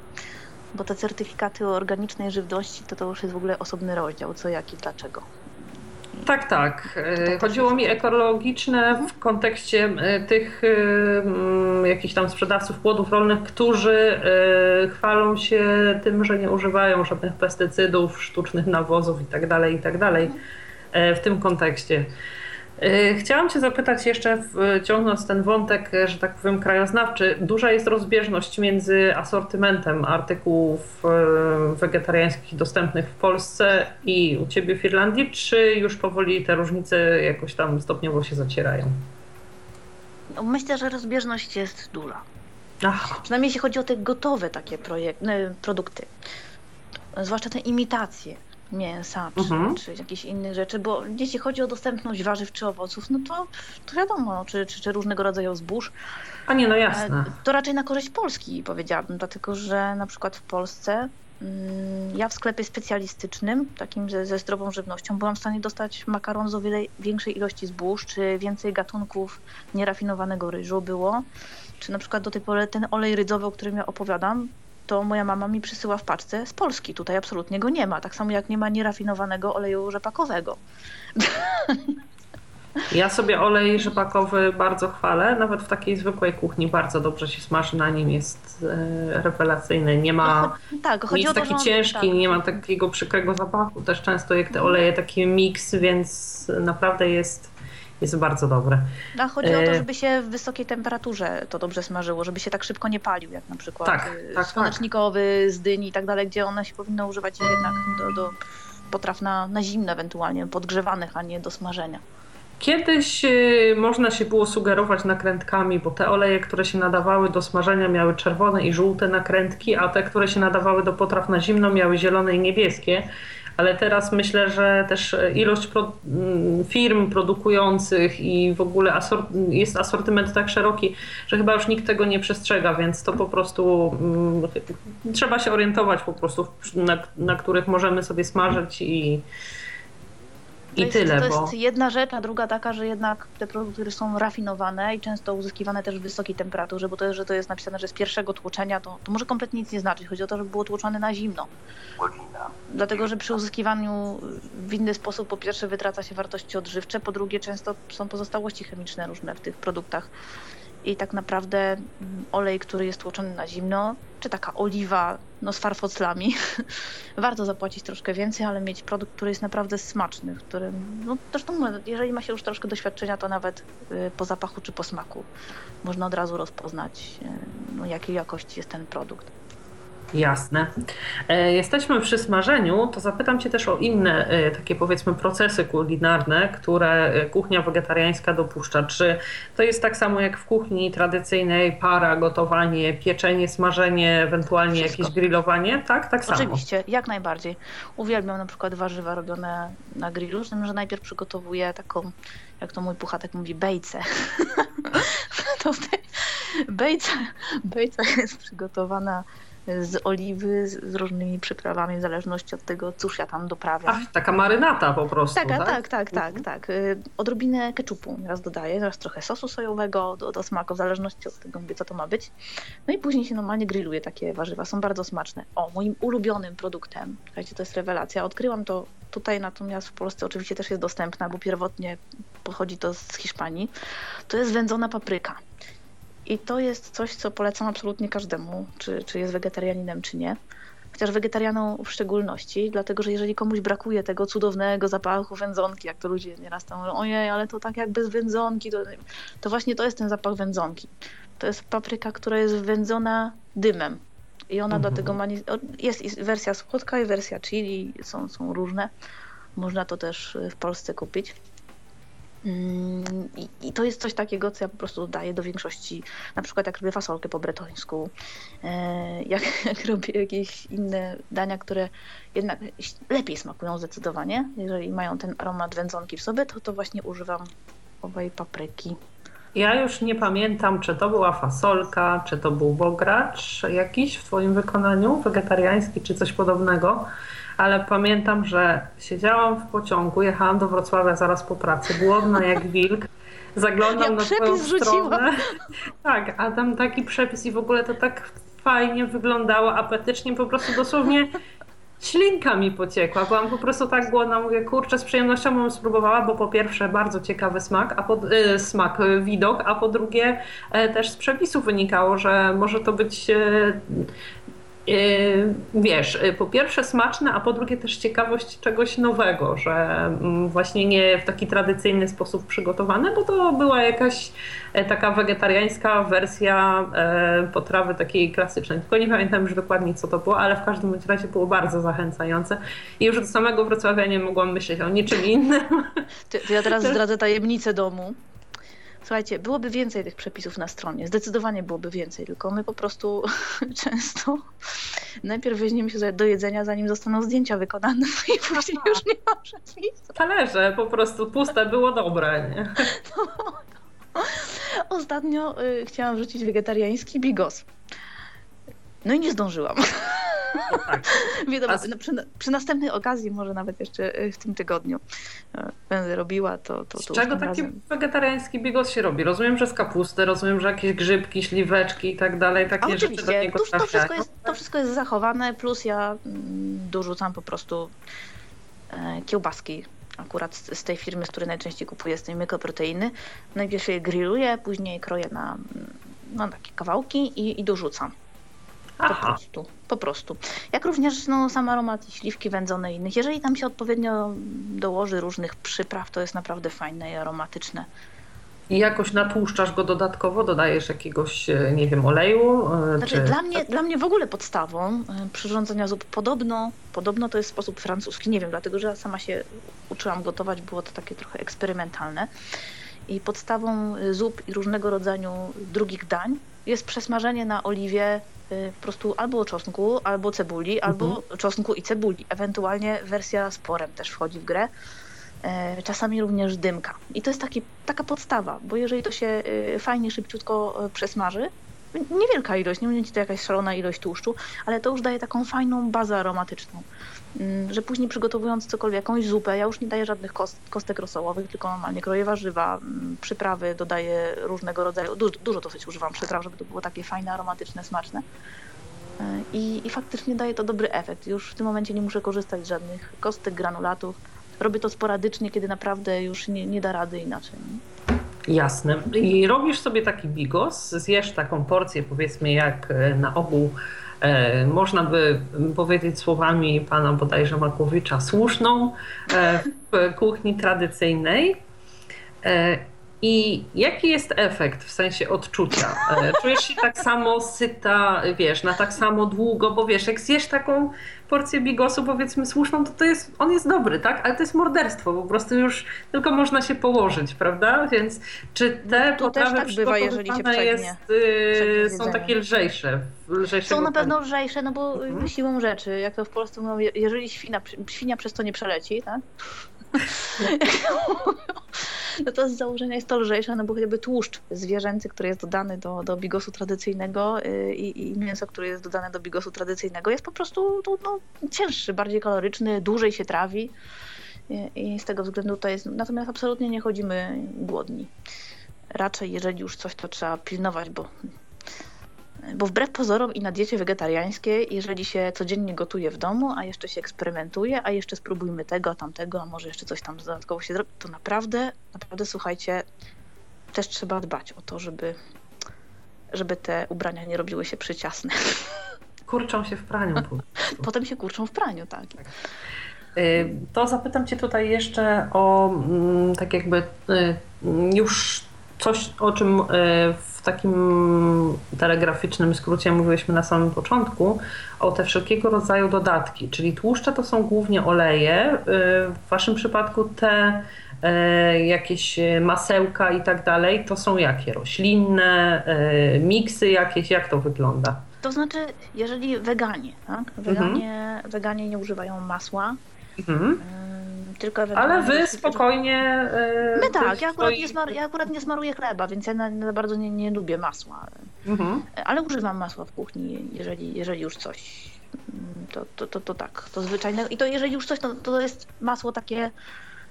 Bo te certyfikaty o organicznej żywności to, to już jest w ogóle osobny rozdział, co, jak i dlaczego. Tak, tak. E, chodziło mi ekologiczne w kontekście e, tych e, jakichś tam sprzedawców płodów rolnych, którzy chwalą się tym, że nie używają żadnych pestycydów, sztucznych nawozów itd., tak itd. Tak w tym kontekście. E, chciałam Cię zapytać jeszcze, ciągnąc ten wątek, że tak powiem, krajoznawczy. Duża jest rozbieżność między asortymentem artykułów e, wegetariańskich dostępnych w Polsce i u Ciebie w Irlandii, czy już powoli te różnice jakoś tam stopniowo się zacierają? No, myślę, że rozbieżność jest duża. Aha. Przynajmniej jeśli chodzi o te gotowe takie projek- produkty. Zwłaszcza te imitacje mięsa czy, mhm. czy jakichś innych rzeczy, bo jeśli chodzi o dostępność warzyw czy owoców, no to, to wiadomo, czy, czy, czy różnego rodzaju zbóż. A nie, no jasne. E, to raczej na korzyść Polski powiedziałabym, dlatego że na przykład w Polsce mm, ja w sklepie specjalistycznym, takim ze, ze zdrową żywnością, byłam w stanie dostać makaron z o wiele większej ilości zbóż, czy więcej gatunków nierafinowanego ryżu było, czy na przykład do tej pory ten olej rydzowy, o którym ja opowiadam, to moja mama mi przysyła w paczce z Polski. Tutaj absolutnie go nie ma. Tak samo jak nie ma nierafinowanego oleju rzepakowego. Ja sobie olej rzepakowy bardzo chwalę, nawet w takiej zwykłej kuchni bardzo dobrze się smaży na nim, jest e, rewelacyjny. Nie ma tak, chodzi jest taki ciężki, tak. nie ma takiego przykrego zapachu. Też często jak te oleje taki miks, więc naprawdę jest jest bardzo dobre. A chodzi o to, e, żeby się w wysokiej temperaturze to dobrze smażyło, żeby się tak szybko nie palił, jak na przykład tak, y, tak, słonecznikowy tak. z dyni i tak dalej, gdzie one się powinno używać jednak do, do potraw na, na zimno ewentualnie, podgrzewanych, a nie do smażenia. Kiedyś y, można się było sugerować nakrętkami, bo te oleje, które się nadawały do smażenia miały czerwone i żółte nakrętki, a te, które się nadawały do potraw na zimno miały zielone i niebieskie ale teraz myślę, że też ilość pro, mm, firm produkujących i w ogóle jest asortyment tak szeroki, że chyba już nikt tego nie przestrzega, więc to po prostu mm, trzeba się orientować po prostu, na, na których możemy sobie smażyć i to I jest, tyle. To bo... jest jedna rzecz, a druga taka, że jednak te produkty są rafinowane i często uzyskiwane też w wysokiej temperaturze, bo to, że to jest napisane, że z pierwszego tłoczenia, to, to może kompletnie nic nie znaczyć. Chodzi o to, żeby było tłoczone na zimno. Dlatego, że przy uzyskiwaniu w inny sposób, po pierwsze, wytraca się wartości odżywcze, po drugie, często są pozostałości chemiczne różne w tych produktach i tak naprawdę mm, olej, który jest tłoczony na zimno, czy taka oliwa no, z farfoclami, warto zapłacić troszkę więcej, ale mieć produkt, który jest naprawdę smaczny, w którym, no zresztą jeżeli ma się już troszkę doświadczenia, to nawet y, po zapachu czy po smaku można od razu rozpoznać, y, no, jakiej jakości jest ten produkt. Jasne. E, jesteśmy przy smażeniu, to zapytam Cię też o inne e, takie powiedzmy procesy kulinarne, które e, kuchnia wegetariańska dopuszcza. Czy to jest tak samo jak w kuchni tradycyjnej, para, gotowanie, pieczenie, smażenie, ewentualnie Wszystko. jakieś grillowanie? Tak, tak samo. Oczywiście, jak najbardziej. Uwielbiam na przykład warzywa robione na grillu, z tym, że najpierw przygotowuję taką, jak to mój puchatek mówi, bejce. to w tej bejce, bejca jest przygotowana z oliwy, z, różnymi przyprawami, w zależności od tego, cóż ja tam doprawiam. Ach, taka marynata po prostu, Taka, tak? tak, tak, tak, Mhm. tak. Y, Odrobinę keczupu raz dodaję, raz trochę sosu sojowego do, do smaku, w zależności od tego, mówię, co to ma być. No i później się normalnie grilluje takie warzywa, są bardzo smaczne. O, moim ulubionym produktem, słuchajcie, to jest rewelacja, odkryłam to tutaj, natomiast w Polsce oczywiście też jest dostępna, bo pierwotnie pochodzi to z Hiszpanii, to jest wędzona papryka. I to jest coś, co polecam absolutnie każdemu, czy, czy jest wegetarianinem, czy nie. Chociaż wegetarianom w szczególności, dlatego że jeżeli komuś brakuje tego cudownego zapachu wędzonki, jak to ludzie nieraz tam mówią, ojej, ale to tak jak bez wędzonki, to, to właśnie to jest ten zapach wędzonki. To jest papryka, która jest wędzona dymem. I ona Mhm. tego ma. nie- Jest wersja słodka i wersja chili, są, są różne. Można to też y, w Polsce kupić. Mm, I, to jest coś takiego, co ja po prostu daję do większości, na przykład jak robię fasolkę po bretońsku, e, jak, jak robię jakieś inne dania, które jednak lepiej smakują zdecydowanie, jeżeli mają ten aromat wędzonki w sobie, to to właśnie używam owej papryki. Ja już nie pamiętam, czy to była fasolka, czy to był bogracz jakiś w Twoim wykonaniu, wegetariański, czy coś podobnego, ale pamiętam, że siedziałam w pociągu, jechałam do Wrocławia zaraz po pracy, głodna jak wilk. Zaglądam Ja na Twoją przepis rzuciłam. stronę. Tak, a tam taki przepis i w ogóle to tak fajnie wyglądało, apetycznie, po prostu dosłownie ślinka mi pociekła. Byłam po prostu tak głodna, mówię, kurczę, z przyjemnością bym spróbowała, bo po pierwsze bardzo ciekawy smak, a po, y, smak, y, widok, a po drugie y, też z przepisu wynikało, że może to być wiesz, y, po pierwsze smaczne, a po drugie też ciekawość czegoś nowego, że mm, właśnie nie w taki tradycyjny sposób przygotowane, bo to była jakaś e, taka wegetariańska wersja e, potrawy takiej klasycznej. Tylko nie pamiętam już dokładnie co to było, ale w każdym bądź razie było bardzo zachęcające i już do samego Wrocławia nie mogłam myśleć o niczym innym. To, ja teraz zdradzę tajemnicę domu. Słuchajcie, byłoby więcej tych przepisów na stronie. Zdecydowanie byłoby więcej, tylko my po prostu często najpierw weźmiemy się do jedzenia, zanim zostaną zdjęcia wykonane, no i później już nie ma przepisów. Talerze po prostu puste było dobre. Nie? Ostatnio y, chciałam wrzucić wegetariański bigos. No i nie zdążyłam. tak. Wiadomo, z- no, przy, przy następnej okazji, może nawet jeszcze y, w tym tygodniu y, będę robiła to. to, Z to czego już tym taki razem. wegetariański bigos się robi? Rozumiem, że z kapusty, rozumiem, że jakieś grzybki, śliweczki i tak dalej, A takie rzeczy do oczywiście, niego to, to, wszystko jest, to wszystko jest zachowane, plus ja mm, dorzucam po prostu e, kiełbaski. Akurat z, z tej firmy, z której najczęściej kupuję, z tej mykoproteiny. Najpierw je grilluję, później kroję na, mm, na takie kawałki i, i dorzucam. Po Aha, prostu, po prostu. Jak również no, sam aromat śliwki wędzone i innych. Jeżeli tam się odpowiednio dołoży różnych przypraw, to jest naprawdę fajne i aromatyczne. i jakoś natłuszczasz go dodatkowo, dodajesz jakiegoś, e, nie wiem, oleju? e, Znaczy, czy... dla, mnie, dla mnie w ogóle podstawą y, przyrządzenia zup podobno, podobno to jest sposób francuski. Nie wiem, dlatego że ja sama się uczyłam gotować, było to takie trochę eksperymentalne. I podstawą zup i różnego rodzaju drugich dań jest przesmażenie na oliwie y, po prostu albo czosnku, albo cebuli, albo czosnku i cebuli. Ewentualnie wersja z porem też wchodzi w grę. E, Czasami również dymka. I to jest taki, taka podstawa, bo jeżeli to się y, fajnie, szybciutko y, przesmaży, niewielka ilość, nie będzie to jakaś szalona ilość tłuszczu, ale to już daje taką fajną bazę aromatyczną, Mm, że później przygotowując cokolwiek, jakąś zupę, ja już nie daję żadnych kost, kostek rosołowych, tylko normalnie kroję warzywa, mm, przyprawy, dodaję różnego rodzaju, dużo, dużo dosyć używam przypraw, żeby to było takie fajne, aromatyczne, smaczne. E, I, I faktycznie daje to dobry efekt. Już w tym momencie nie muszę korzystać z żadnych kostek, granulatów. Robię to sporadycznie, kiedy naprawdę już nie, nie da rady inaczej. nie? Jasne. I robisz sobie taki bigos, zjesz taką porcję, powiedzmy, jak e, na ogół e, można by powiedzieć słowami pana bodajże Makłowicza, słuszną e, w kuchni tradycyjnej. E, I jaki jest efekt w sensie odczucia? E, Czujesz się tak samo syta, wiesz, na tak samo długo, bo wiesz, jak zjesz taką porcję bigosu, powiedzmy słuszną, to, to jest, on jest dobry, tak? Ale to jest morderstwo, po prostu już tylko można się położyć, prawda? Więc czy te To też potrawy tak bywa, jeżeli się przegnie jest, y, przed są takie lżejsze? Są na pewno lżejsze, no bo Mhm. siłą rzeczy, jak to w Polsce mówią, je- jeżeli świnia, świnia przez to nie przeleci, tak? no to z założenia jest to lżejsze, no bo chociażby tłuszcz zwierzęcy, który jest dodany do, do bigosu tradycyjnego y, i, i mięso, które jest dodane do bigosu tradycyjnego jest po prostu no, no, cięższy, bardziej kaloryczny, dłużej się trawi i z tego względu to jest, natomiast absolutnie nie chodzimy głodni. Raczej jeżeli już coś, to trzeba pilnować, bo bo wbrew pozorom i na diecie wegetariańskiej, jeżeli się codziennie gotuje w domu, a jeszcze się eksperymentuje, a jeszcze spróbujmy tego, a tamtego, a może jeszcze coś tam dodatkowo się zrobi, to naprawdę, naprawdę słuchajcie, też trzeba dbać o to, żeby, żeby te ubrania nie robiły się przyciasne. Kurczą się w praniu. Potem się kurczą w praniu, tak. Y, to zapytam Cię tutaj jeszcze o mm, tak jakby y, już coś, o czym y, w takim telegraficznym skrócie mówiliśmy na samym początku, o te wszelkiego rodzaju dodatki, czyli tłuszcze to są głównie oleje. W Waszym przypadku te jakieś masełka i tak dalej, to są jakie? Roślinne, miksy jakieś, jak to wygląda? To znaczy, jeżeli weganie, tak? Weganie, mhm. weganie nie używają masła, Mhm. Tylko Ale wy spokojnie. My tak, ja akurat, nie smar, ja akurat nie smaruję chleba, więc ja na, bardzo nie, nie lubię masła. Mhm. Ale używam masła w kuchni, jeżeli, jeżeli już coś. To, to, to, to tak, to zwyczajne. I to jeżeli już coś, to, to jest masło takie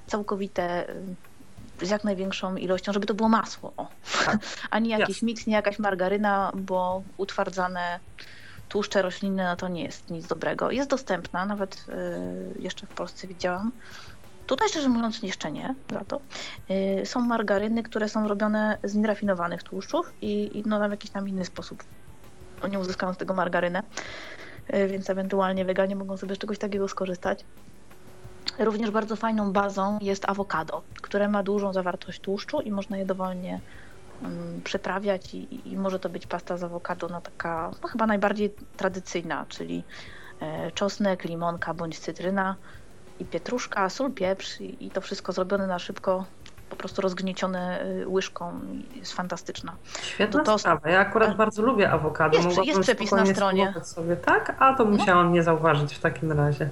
całkowite z jak największą ilością, żeby to było masło. O. Tak. A nie jakiś yes. miks, nie jakaś margaryna, bo utwardzane tłuszcze roślinne, no to nie jest nic dobrego. Jest dostępna, nawet y, jeszcze w Polsce widziałam. Tutaj szczerze mówiąc jeszcze nie, za to. Y, są margaryny, które są robione z nierafinowanych tłuszczów i, i no, w jakiś tam inny sposób nie uzyskają z tego margarynę, y, więc ewentualnie weganie mogą sobie z czegoś takiego skorzystać. Również bardzo fajną bazą jest awokado, które ma dużą zawartość tłuszczu i można je dowolnie przetrawiać i, i, może to być pasta z awokado, no taka no chyba najbardziej tradycyjna, czyli e, czosnek, limonka bądź cytryna i pietruszka, sól, pieprz i, i to wszystko zrobione na szybko, po prostu rozgniecione e, łyżką jest fantastyczna. Świetna to, sprawa. Ja akurat bardzo lubię awokado. Jest, jest przepis na stronie. Sobie, tak? A to no. musiałam no. nie zauważyć w takim razie.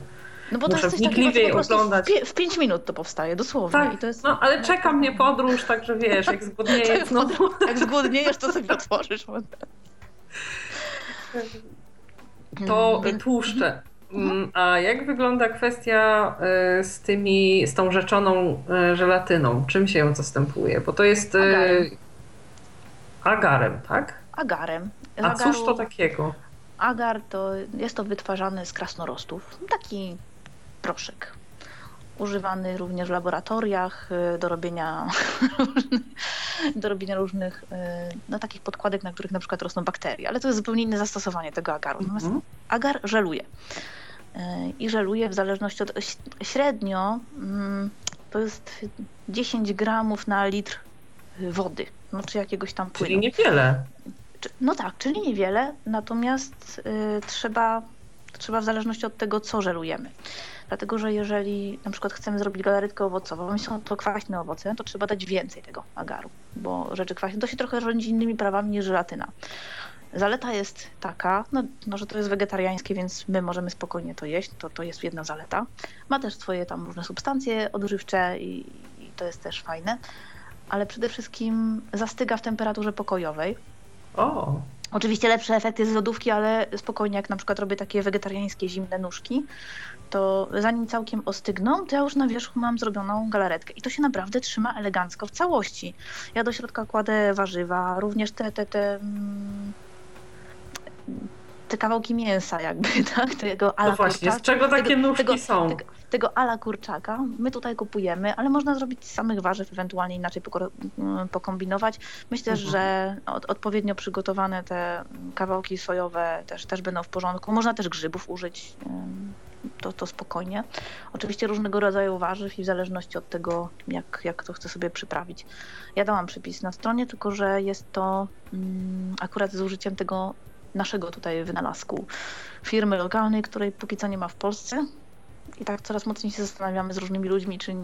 No bo Muszę to jest coś takiego, co oglądać. W, w pięć minut to powstaje, dosłownie. Tak, to jest... no ale czeka mnie podróż, także wiesz, jak zgłodniejesz znowu. Jak zgłodniejesz, to sobie otworzysz. To tłuszcze. Mhm. Mm, a jak wygląda kwestia y, z tymi, z tą rzeczoną y, żelatyną? Czym się ją zastępuje? Bo to jest y, agarem, agarem tak? Agarem. A cóż to takiego? Agar to jest to wytwarzany z krasnorostów. Taki proszek. Używany również w laboratoriach do robienia, do robienia różnych no, takich podkładek, na których na przykład rosną bakterie, ale to jest zupełnie inne zastosowanie tego agaru. Natomiast mm -hmm. agar żeluje. I żeluje w zależności od średnio mm, to jest 10 gramów na litr wody, no, czy jakiegoś tam płynu. Czyli niewiele. No tak, czyli niewiele, natomiast y, trzeba, trzeba w zależności od tego, co żelujemy. Dlatego, że jeżeli na przykład chcemy zrobić galaretkę owocową i są to kwaśne owoce, to trzeba dać więcej tego agaru, bo rzeczy kwaśne to się trochę rządzi innymi prawami niż żelatyna. Zaleta jest taka, no, no, że to jest wegetariańskie, więc my możemy spokojnie to jeść, to, to jest jedna zaleta. Ma też swoje tam różne substancje odżywcze i, i to jest też fajne, ale przede wszystkim zastyga w temperaturze pokojowej. O! Oczywiście lepszy efekt jest z lodówki, ale spokojnie, jak na przykład robię takie wegetariańskie zimne nóżki, to zanim całkiem ostygną, to ja już na wierzchu mam zrobioną galaretkę. I to się naprawdę trzyma elegancko w całości. Ja do środka kładę warzywa, również te, te, te, mm, te kawałki mięsa jakby, tak? Tego ala no właśnie, z czego takie tego, nóżki tego, są? Tego, tego ala kurczaka my tutaj kupujemy, ale można zrobić z samych warzyw, ewentualnie inaczej mm, pokombinować. Myślę, mhm. że od, odpowiednio przygotowane te kawałki sojowe też, też będą w porządku. Można też grzybów użyć to, to spokojnie. Oczywiście różnego rodzaju warzyw i w zależności od tego, jak, jak to chcę sobie przyprawić. Ja dałam przypis na stronie, tylko że jest to mm, akurat z użyciem tego naszego tutaj wynalazku firmy lokalnej, której póki co nie ma w Polsce. I tak coraz mocniej się zastanawiamy z różnymi ludźmi, czy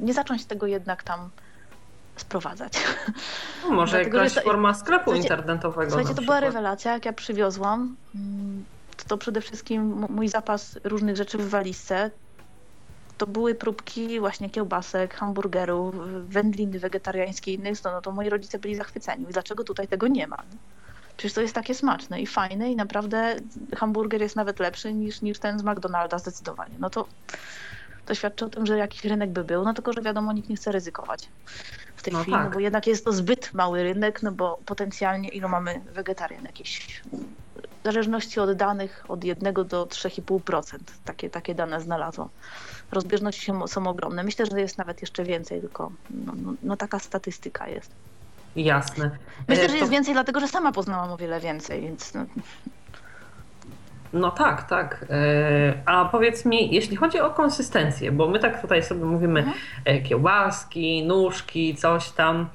nie zacząć tego jednak tam sprowadzać. No, może Dlatego, jakaś to, forma sklepu słuchajcie, internetowego. Słuchajcie, to była rewelacja, jak ja przywiozłam. Mm, to przede wszystkim mój zapas różnych rzeczy w walizce to były próbki właśnie kiełbasek, hamburgerów, wędliny wegetariańskiej innych, no to moi rodzice byli zachwyceni. Dlaczego tutaj tego nie ma? Przecież to jest takie smaczne i fajne i naprawdę hamburger jest nawet lepszy niż, niż ten z McDonalda zdecydowanie. No to, to świadczy o tym, że jakiś rynek by był, no tylko, że wiadomo, nikt nie chce ryzykować w tej No chwili, no tak. bo jednak jest to zbyt mały rynek, no bo potencjalnie ilu mamy wegetarian jakieś w zależności od danych od 1 do 3,5% takie, takie dane znalazłam. Rozbieżności są, są ogromne. Myślę, że jest nawet jeszcze więcej, tylko no, no, no taka statystyka jest. Jasne. Myślę, E, że to- jest więcej, dlatego że sama poznałam o wiele więcej, więc no, No tak, tak. E, A powiedz mi, jeśli chodzi o konsystencję, bo my tak tutaj sobie mówimy Mhm. e, kiełbaski, nóżki, coś tam.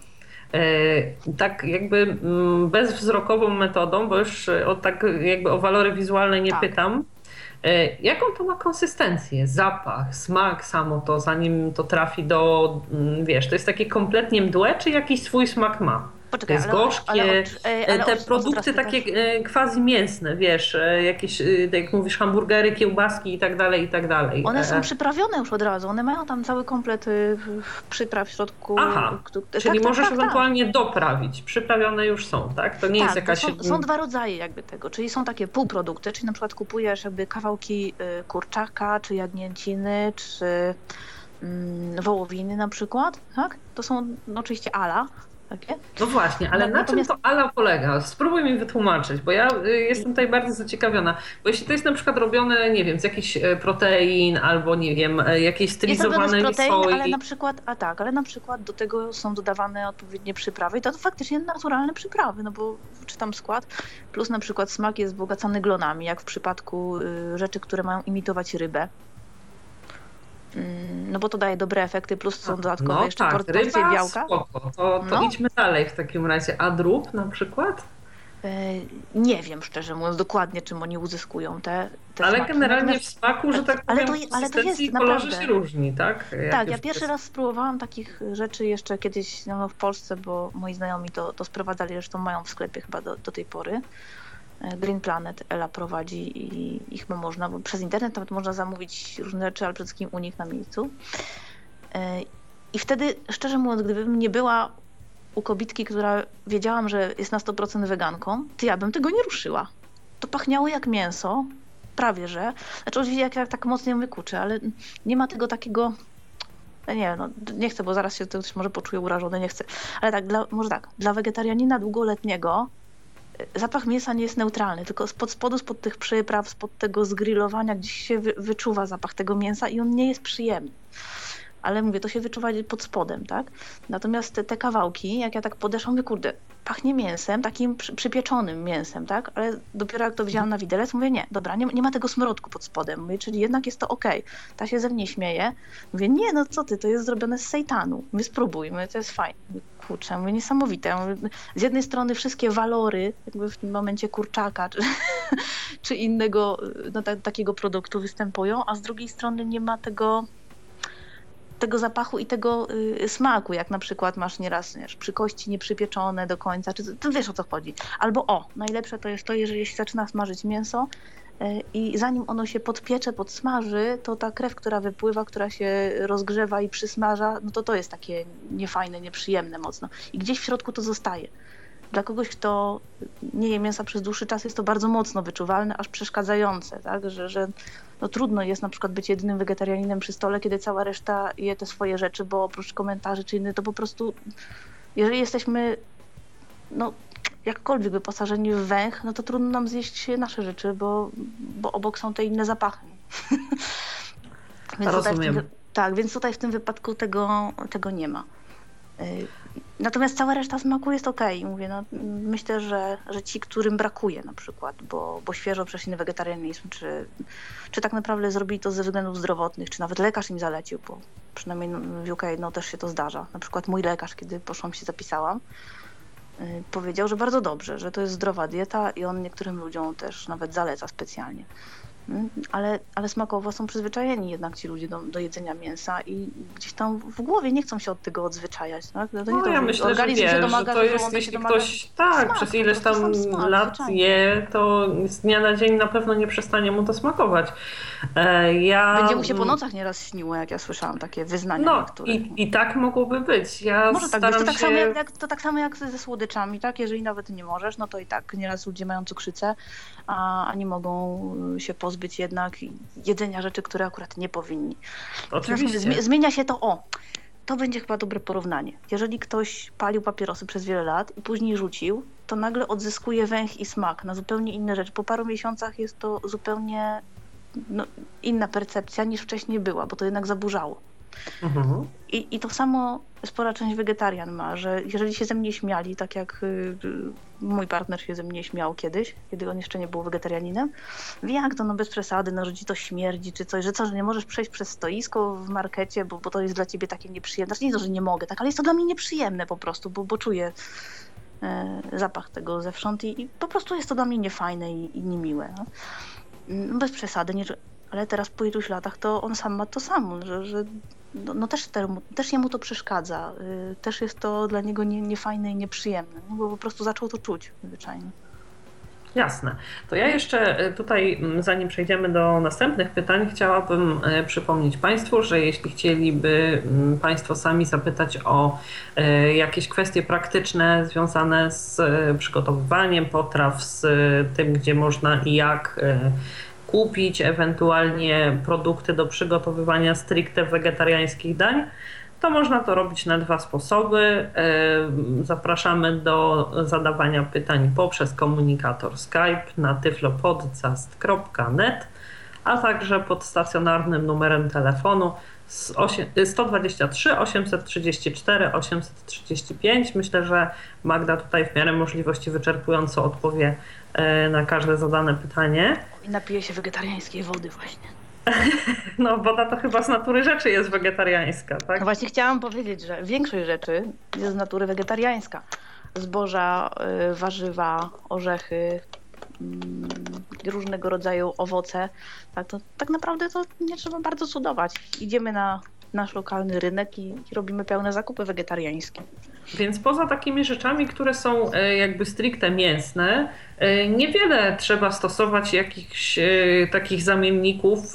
Tak jakby mm, bezwzrokową metodą, bo już o tak jakby o walory wizualne nie Tak. pytam. E, Jaką to ma konsystencję, zapach, smak samo to, zanim to trafi do, mm, wiesz, to jest takie kompletnie mdłe, czy jakiś swój smak ma? Poczekaj, jest ale, gorzkie, ale, ale, E, ale te produkty takie e, quasi mięsne, wiesz, e, jakieś, e, tak jak mówisz, hamburgery, kiełbaski i tak dalej, i tak dalej. One są E, przyprawione już od razu, one mają tam cały komplet y, przypraw w środku. Aha, Czyli tak, możesz tak, tak, ewentualnie doprawić. Przyprawione już są, tak? To nie tak, jest jakaś. są, są dwa rodzaje jakby tego, czyli są takie półprodukty, czyli na przykład kupujesz jakby kawałki y, kurczaka, czy jagnięciny, czy mm, wołowiny na przykład, tak? To są no, oczywiście ala, takie. No właśnie, ale No, na natomiast- czym to ala polega? Spróbuj mi wytłumaczyć, bo ja y, jestem tutaj bardzo zaciekawiona. Bo jeśli to jest na przykład robione, nie wiem, z jakichś e, protein albo nie wiem, e, jakieś Jest z stylizowanej protein, soi. ale na przykład, a tak, ale na przykład do tego są dodawane odpowiednie przyprawy i to faktycznie naturalne przyprawy, no bo czytam skład, plus na przykład smak jest wzbogacany glonami, jak w przypadku y, rzeczy, które mają imitować rybę. Mm, No bo to daje dobre efekty, plus są dodatkowe no jeszcze tak, por- porcje ryba, białka. Spoko. To, to No. idźmy dalej w takim razie. A drób na przykład? E, Nie wiem szczerze mówiąc dokładnie, czym oni uzyskują te, te Ale smaki. generalnie w Natomiast- smaku, że tak ale powiem, to- ale to jest kolorze naprawdę- się różni, tak? Jak Tak, ja pierwszy jest- raz spróbowałam takich rzeczy jeszcze kiedyś no, w Polsce, bo moi znajomi to, to sprowadzali, zresztą mają w sklepie chyba do, do tej pory. E, Green Planet Ela prowadzi i, i chyba można, bo przez internet nawet można zamówić różne rzeczy, ale przede wszystkim u nich na miejscu. E, I wtedy, szczerze mówiąc, gdybym nie była u kobitki, która wiedziałam, że jest na 100% weganką, to ja bym tego nie ruszyła. To pachniało jak mięso, prawie że. Znaczy oczywiście jak, jak tak mocno ją wykuczy, ale nie ma tego takiego no nie no, nie chcę, bo zaraz się ktoś może poczuje urażony, nie chcę. Ale tak, dla, może tak, dla wegetarianina długoletniego zapach mięsa nie jest neutralny, tylko spod spodu, spod tych przypraw, spod tego zgrillowania gdzieś się wy, wyczuwa zapach tego mięsa i on nie jest przyjemny. Ale mówię, to się wyczuwa pod spodem, tak? Natomiast te, te kawałki, jak ja tak podeszłam, mówię, kurde, pachnie mięsem, takim przy, przypieczonym mięsem, tak? Ale dopiero jak to wzięłam na widelec, mówię, nie, dobra, nie, nie ma tego smrodku pod spodem, mówię, czyli jednak jest to okej. Ta się ze mnie śmieje, Mówię, nie, no co ty, to jest zrobione z sejtanu. My spróbujmy, to jest fajne. Kurczę, mówię, niesamowite. Z jednej strony wszystkie walory, jakby w tym momencie kurczaka, czy, czy innego no, ta, takiego produktu występują, a z drugiej strony nie ma tego tego zapachu i tego y, smaku, jak na przykład masz nieraz wiesz, przy kości nieprzypieczone do końca, czy to wiesz o co chodzi. Albo o, najlepsze to jest to, jeżeli się zaczyna smażyć mięso, y, i zanim ono się podpiecze, podsmaży, to ta krew, która wypływa, która się rozgrzewa i przysmaża, no to to jest takie niefajne, nieprzyjemne mocno. I gdzieś w środku to zostaje. Dla kogoś, kto nie je mięsa przez dłuższy czas, jest to bardzo mocno wyczuwalne, aż przeszkadzające, tak? że, że no trudno jest na przykład być jedynym wegetarianinem przy stole, kiedy cała reszta je te swoje rzeczy, bo oprócz komentarzy czy innych, to po prostu jeżeli jesteśmy no, jakkolwiek wyposażeni w węch, no to trudno nam zjeść nasze rzeczy, bo, bo obok są te inne zapachy. Więc tutaj Rozumiem. tym, wy- tak, więc tutaj w tym wypadku tego, tego nie ma. Natomiast cała reszta smaku jest okej. Mówię, no, myślę, że, że ci, którym brakuje na przykład, bo, bo świeżo przeszli na wegetarianizm, czy, czy tak naprawdę zrobili to ze względów zdrowotnych, czy nawet lekarz im zalecił, bo przynajmniej w UK no, też się to zdarza. Na przykład mój lekarz, kiedy poszłam się zapisałam, y, powiedział, że bardzo dobrze, że to jest zdrowa dieta i on niektórym ludziom też nawet zaleca specjalnie. Ale, ale smakowo są przyzwyczajeni jednak ci ludzie do, do jedzenia mięsa i gdzieś tam w głowie nie chcą się od tego odzwyczajać. Tak? No, no, ja myślę, że, wiesz, domaga, że to jest, jeśli ktoś tak, smak, przez ileś tam smak, lat zwyczajnie. je, to z dnia na dzień na pewno nie przestanie mu to smakować. E, ja... Będzie mu się po nocach nieraz śniło, jak ja słyszałam takie wyznania no, I, I tak mogłoby być. Ja Może tak być. To, tak się... samo jak, to tak samo jak ze słodyczami, tak? Jeżeli nawet nie możesz, no to i tak nieraz ludzie mają cukrzycę, a, a nie mogą się pozbyć jednak jedzenia rzeczy, które akurat nie powinni. Oczywiście. Zmienia się to, o, to będzie chyba dobre porównanie. Jeżeli ktoś palił papierosy przez wiele lat i później rzucił, to nagle odzyskuje węch i smak na zupełnie inne rzeczy. Po paru miesiącach jest to zupełnie no, inna percepcja niż wcześniej była, bo to jednak zaburzało. Mhm. I, I to samo spora część wegetarian ma, że jeżeli się ze mnie śmiali, tak jak y, mój partner się ze mnie śmiał kiedyś, kiedy on jeszcze nie był wegetarianinem, jak to, no bez przesady, no że ci to śmierdzi czy coś, że co, że nie możesz przejść przez stoisko w markecie, bo, bo to jest dla ciebie takie nieprzyjemne. Znaczy nie to, że nie mogę, tak, ale jest to dla mnie nieprzyjemne po prostu, bo, bo czuję e, zapach tego zewsząd i, i, po prostu jest to dla mnie niefajne i, i niemiłe. No. no bez przesady, nie, ale teraz po iluś latach to on sam ma to samo, że, że no, no też, temu, też jemu to przeszkadza. Y, też jest to dla niego nie, niefajne i nieprzyjemne, no bo po prostu zaczął to czuć zwyczajnie. Jasne. To ja jeszcze y, tutaj, zanim przejdziemy do następnych pytań, chciałabym y, przypomnieć Państwu, że jeśli chcieliby Państwo sami zapytać o jakieś kwestie praktyczne związane z przygotowywaniem potraw, z tym, gdzie można i jak kupić ewentualnie produkty do przygotowywania stricte wegetariańskich dań, to można to robić na dwa sposoby. Zapraszamy do zadawania pytań poprzez komunikator Skype na tyflopodcast.net, a także pod stacjonarnym numerem telefonu 123 834 835. Myślę, że Magda tutaj w miarę możliwości wyczerpująco odpowie e, na każde zadane pytanie. I napije się wegetariańskiej wody właśnie. No, woda to chyba z natury rzeczy jest wegetariańska, tak? No właśnie chciałam powiedzieć, że większość rzeczy jest z natury wegetariańska. Zboża, y, warzywa, orzechy, mm, różnego rodzaju owoce. Tak, to, tak naprawdę to nie trzeba bardzo cudować. Idziemy na nasz lokalny rynek i robimy pełne zakupy wegetariańskie. Więc poza takimi rzeczami, które są e, jakby stricte mięsne, e, niewiele trzeba stosować jakichś e, takich zamienników,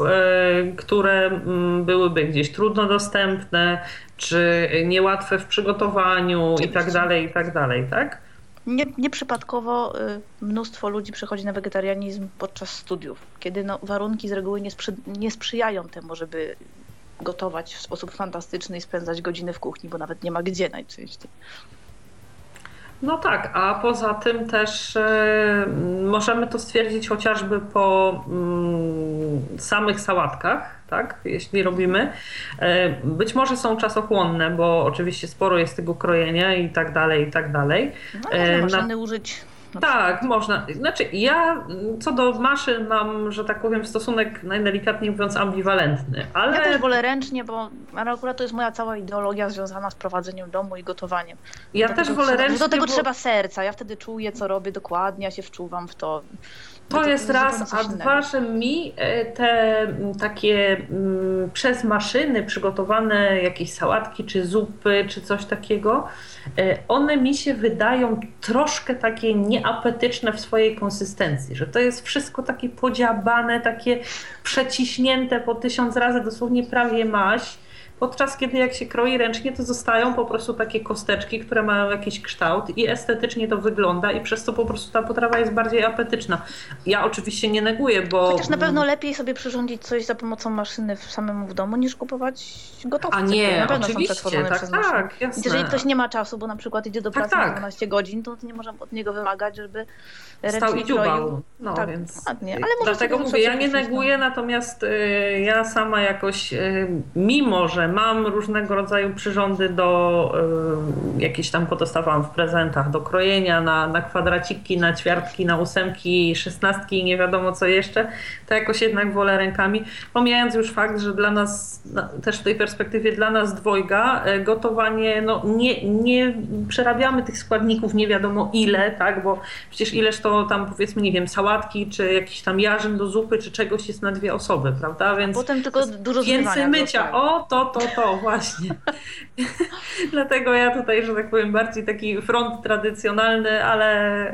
które mm, byłyby gdzieś trudno dostępne, czy niełatwe w przygotowaniu i tak dalej, i tak dalej, tak? Nie, nieprzypadkowo mnóstwo ludzi przechodzi na wegetarianizm podczas studiów, kiedy no, warunki z reguły nie, sprzy nie sprzyjają temu, żeby gotować w sposób fantastyczny i spędzać godziny w kuchni, bo nawet nie ma gdzie najczęściej. No tak, a poza tym też e, możemy to stwierdzić chociażby po mm, samych sałatkach, tak, jeśli robimy. E, być może są czasochłonne, bo oczywiście sporo jest tego krojenia i tak dalej, i tak dalej. No, e, można Na... użyć tak, można. Znaczy, ja co do maszyn mam, że tak powiem, stosunek najdelikatniej mówiąc ambiwalentny. Ale... Ja też wolę ręcznie, bo akurat to jest moja cała ideologia związana z prowadzeniem domu i gotowaniem. Ja do też wolę trzeba, ręcznie. Do tego bo... trzeba serca. Ja wtedy czuję, co robię dokładnie, ja się wczuwam w to. To, jest raz, a dwa, że mi e, te takie przez maszyny przygotowane jakieś sałatki, czy zupy, czy coś takiego, e, one mi się wydają troszkę takie nieapetyczne w swojej konsystencji, że to jest wszystko takie podziabane, takie przeciśnięte po tysiąc razy, dosłownie prawie maść Podczas kiedy jak się kroi ręcznie, to zostają po prostu takie kosteczki, które mają jakiś kształt i estetycznie to wygląda i przez to po prostu ta potrawa jest bardziej apetyczna. Ja oczywiście nie neguję, bo... Chociaż na pewno lepiej sobie przyrządzić coś za pomocą maszyny w samemu w domu, niż kupować gotowce. A nie, na pewno oczywiście, są przetworzone tak, przez tak, jasne. Jeżeli ktoś nie ma czasu, bo na przykład idzie do tak, pracy tak, tak. na 12 godzin, to nie możemy od niego wymagać, żeby Stał i dziubał. No, tak, więc. Ale Dlatego mówię, ja nie neguję, natomiast y, ja sama jakoś, y, mimo że mam różnego rodzaju przyrządy do y, jakieś tam podostawałam w prezentach, do krojenia na, na kwadraciki, na ćwiartki, na ósemki, szesnastki i nie wiadomo co jeszcze, to jakoś jednak wolę rękami. Pomijając już fakt, że dla nas, też w tej perspektywie dla nas dwojga, y, gotowanie, no nie, nie przerabiamy tych składników nie wiadomo ile, tak, bo przecież ileż to tam powiedzmy, nie wiem, sałatki, czy jakiś tam jarzyn do zupy, czy czegoś jest na dwie osoby, prawda? Więc A potem tylko dużo Więcej mycia, o to, to, to, właśnie. Dlatego ja tutaj, że tak powiem, bardziej taki front tradycjonalny, ale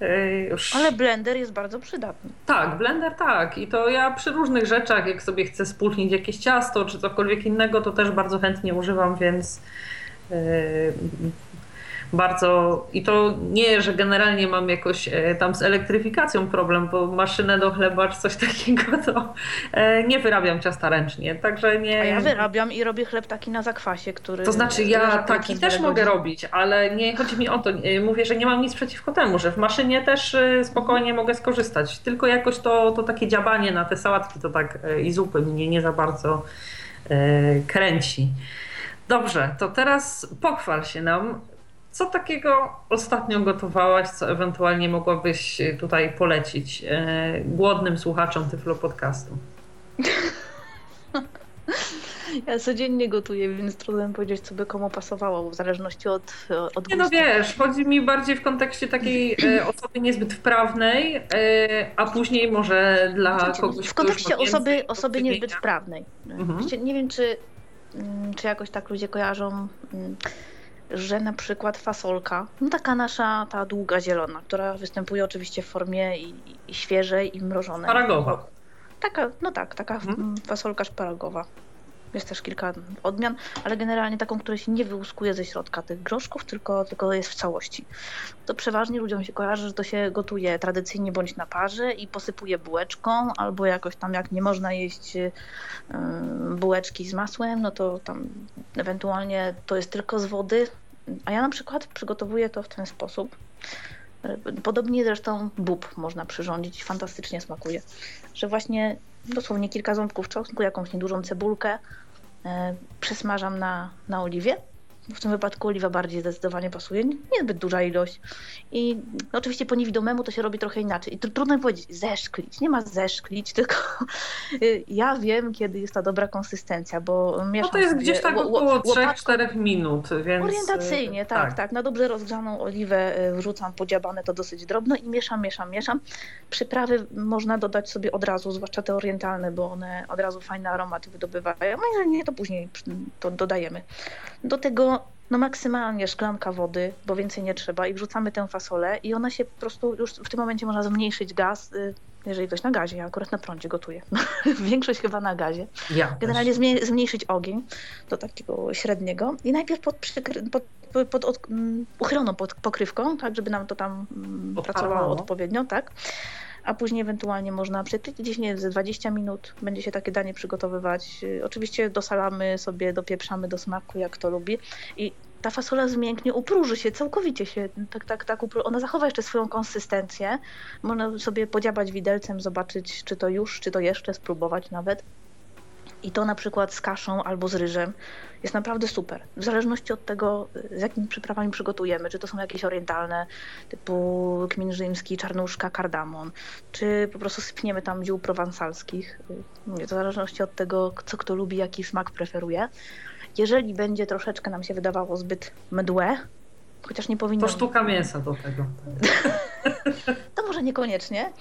e, już... Ale blender jest bardzo przydatny. Tak, blender tak. I to ja przy różnych rzeczach, jak sobie chcę spulchnić jakieś ciasto, czy cokolwiek innego, to też bardzo chętnie używam, więc e, bardzo i to nie, że generalnie mam jakoś e, tam z elektryfikacją problem, bo maszynę do chleba czy coś takiego to e, nie wyrabiam ciasta ręcznie, także nie... A ja wyrabiam i robię chleb taki na zakwasie, który... To znaczy ja taki też mogę robić, ale nie chodzi mi o to, mówię, że nie mam nic przeciwko temu, że w maszynie też e, spokojnie mogę skorzystać, tylko jakoś to, to takie dziabanie na te sałatki to tak i zupy mnie nie za bardzo kręci. Dobrze, to teraz pochwal się nam, co takiego ostatnio gotowałaś, co ewentualnie mogłabyś tutaj polecić e, głodnym słuchaczom Tyflo Podcastu? Ja codziennie gotuję, więc trudno powiedzieć, co by komu pasowało, w zależności od, od Nie no wiesz, chodzi mi bardziej w kontekście takiej e, osoby niezbyt wprawnej, e, a później może dla znaczy, kogoś, W kontekście osoby, osoby niezbyt wprawnej. Mhm. Nie wiem, czy, mm, czy jakoś tak ludzie kojarzą mm, że na przykład fasolka, no taka nasza, ta długa zielona, która występuje oczywiście w formie i, i świeżej i mrożonej. Szparagowa. Taka, no tak, taka hmm. fasolka szparagowa. Jest też kilka odmian, ale generalnie taką, która się nie wyłuskuje ze środka tych groszków, tylko, tylko jest w całości. To przeważnie ludziom się kojarzy, że to się gotuje tradycyjnie bądź na parze i posypuje bułeczką, albo jakoś tam jak nie można jeść yy, bułeczki z masłem, no to tam ewentualnie to jest tylko z wody, a ja na przykład przygotowuję to w ten sposób. Podobnie zresztą bób można przyrządzić, fantastycznie smakuje. Że właśnie dosłownie kilka ząbków czosnku, jakąś niedużą cebulkę e, przesmażam na, na oliwie w tym wypadku oliwa bardziej zdecydowanie pasuje, niezbyt duża ilość. I no, oczywiście po niewidomemu to się robi trochę inaczej. I trudno mi powiedzieć zeszklić, nie ma zeszklić, tylko ja wiem, kiedy jest ta dobra konsystencja, bo mieszam No to jest gdzieś tak około 3-4 minut, więc... Orientacyjnie, tak, tak, tak. Na dobrze rozgrzaną oliwę e, wrzucam podziabane to dosyć drobno i mieszam, mieszam, mieszam. Przyprawy można dodać sobie od razu, zwłaszcza te orientalne, bo one od razu fajny aromat wydobywają. No jeżeli nie, to później to dodajemy. Do tego no maksymalnie szklanka wody, bo więcej nie trzeba i wrzucamy tę fasolę i ona się po prostu już w tym momencie można zmniejszyć gaz, y, jeżeli ktoś na gazie, ja akurat na prądzie gotuję. Większość chyba na gazie. Ja Generalnie zmniejszyć ogień do takiego średniego i najpierw pod, pod, pod, pod od, um, uchyloną pod pokrywką, tak, żeby nam to tam um, pracowało odpowiednio, tak a później ewentualnie można przykryć gdzieś nie ze 20 minut będzie się takie danie przygotowywać. Oczywiście dosalamy sobie, dopieprzamy do smaku, jak to lubi i ta fasola zmięknie, upróży się, całkowicie się, tak, tak, tak, ona zachowa jeszcze swoją konsystencję. Można sobie podziabać widelcem, zobaczyć, czy to już, czy to jeszcze, spróbować nawet. I to na przykład z kaszą albo z ryżem jest naprawdę super. W zależności od tego, z jakimi przyprawami przygotujemy, czy to są jakieś orientalne, typu kmin rzymski, czarnuszka, kardamon, czy po prostu sypniemy tam ziół prowansalskich. Mówię, w zależności od tego, co kto lubi, jaki smak preferuje. Jeżeli będzie troszeczkę nam się wydawało zbyt mdłe, chociaż nie powinno... To sztuka mięsa do tego. to może niekoniecznie,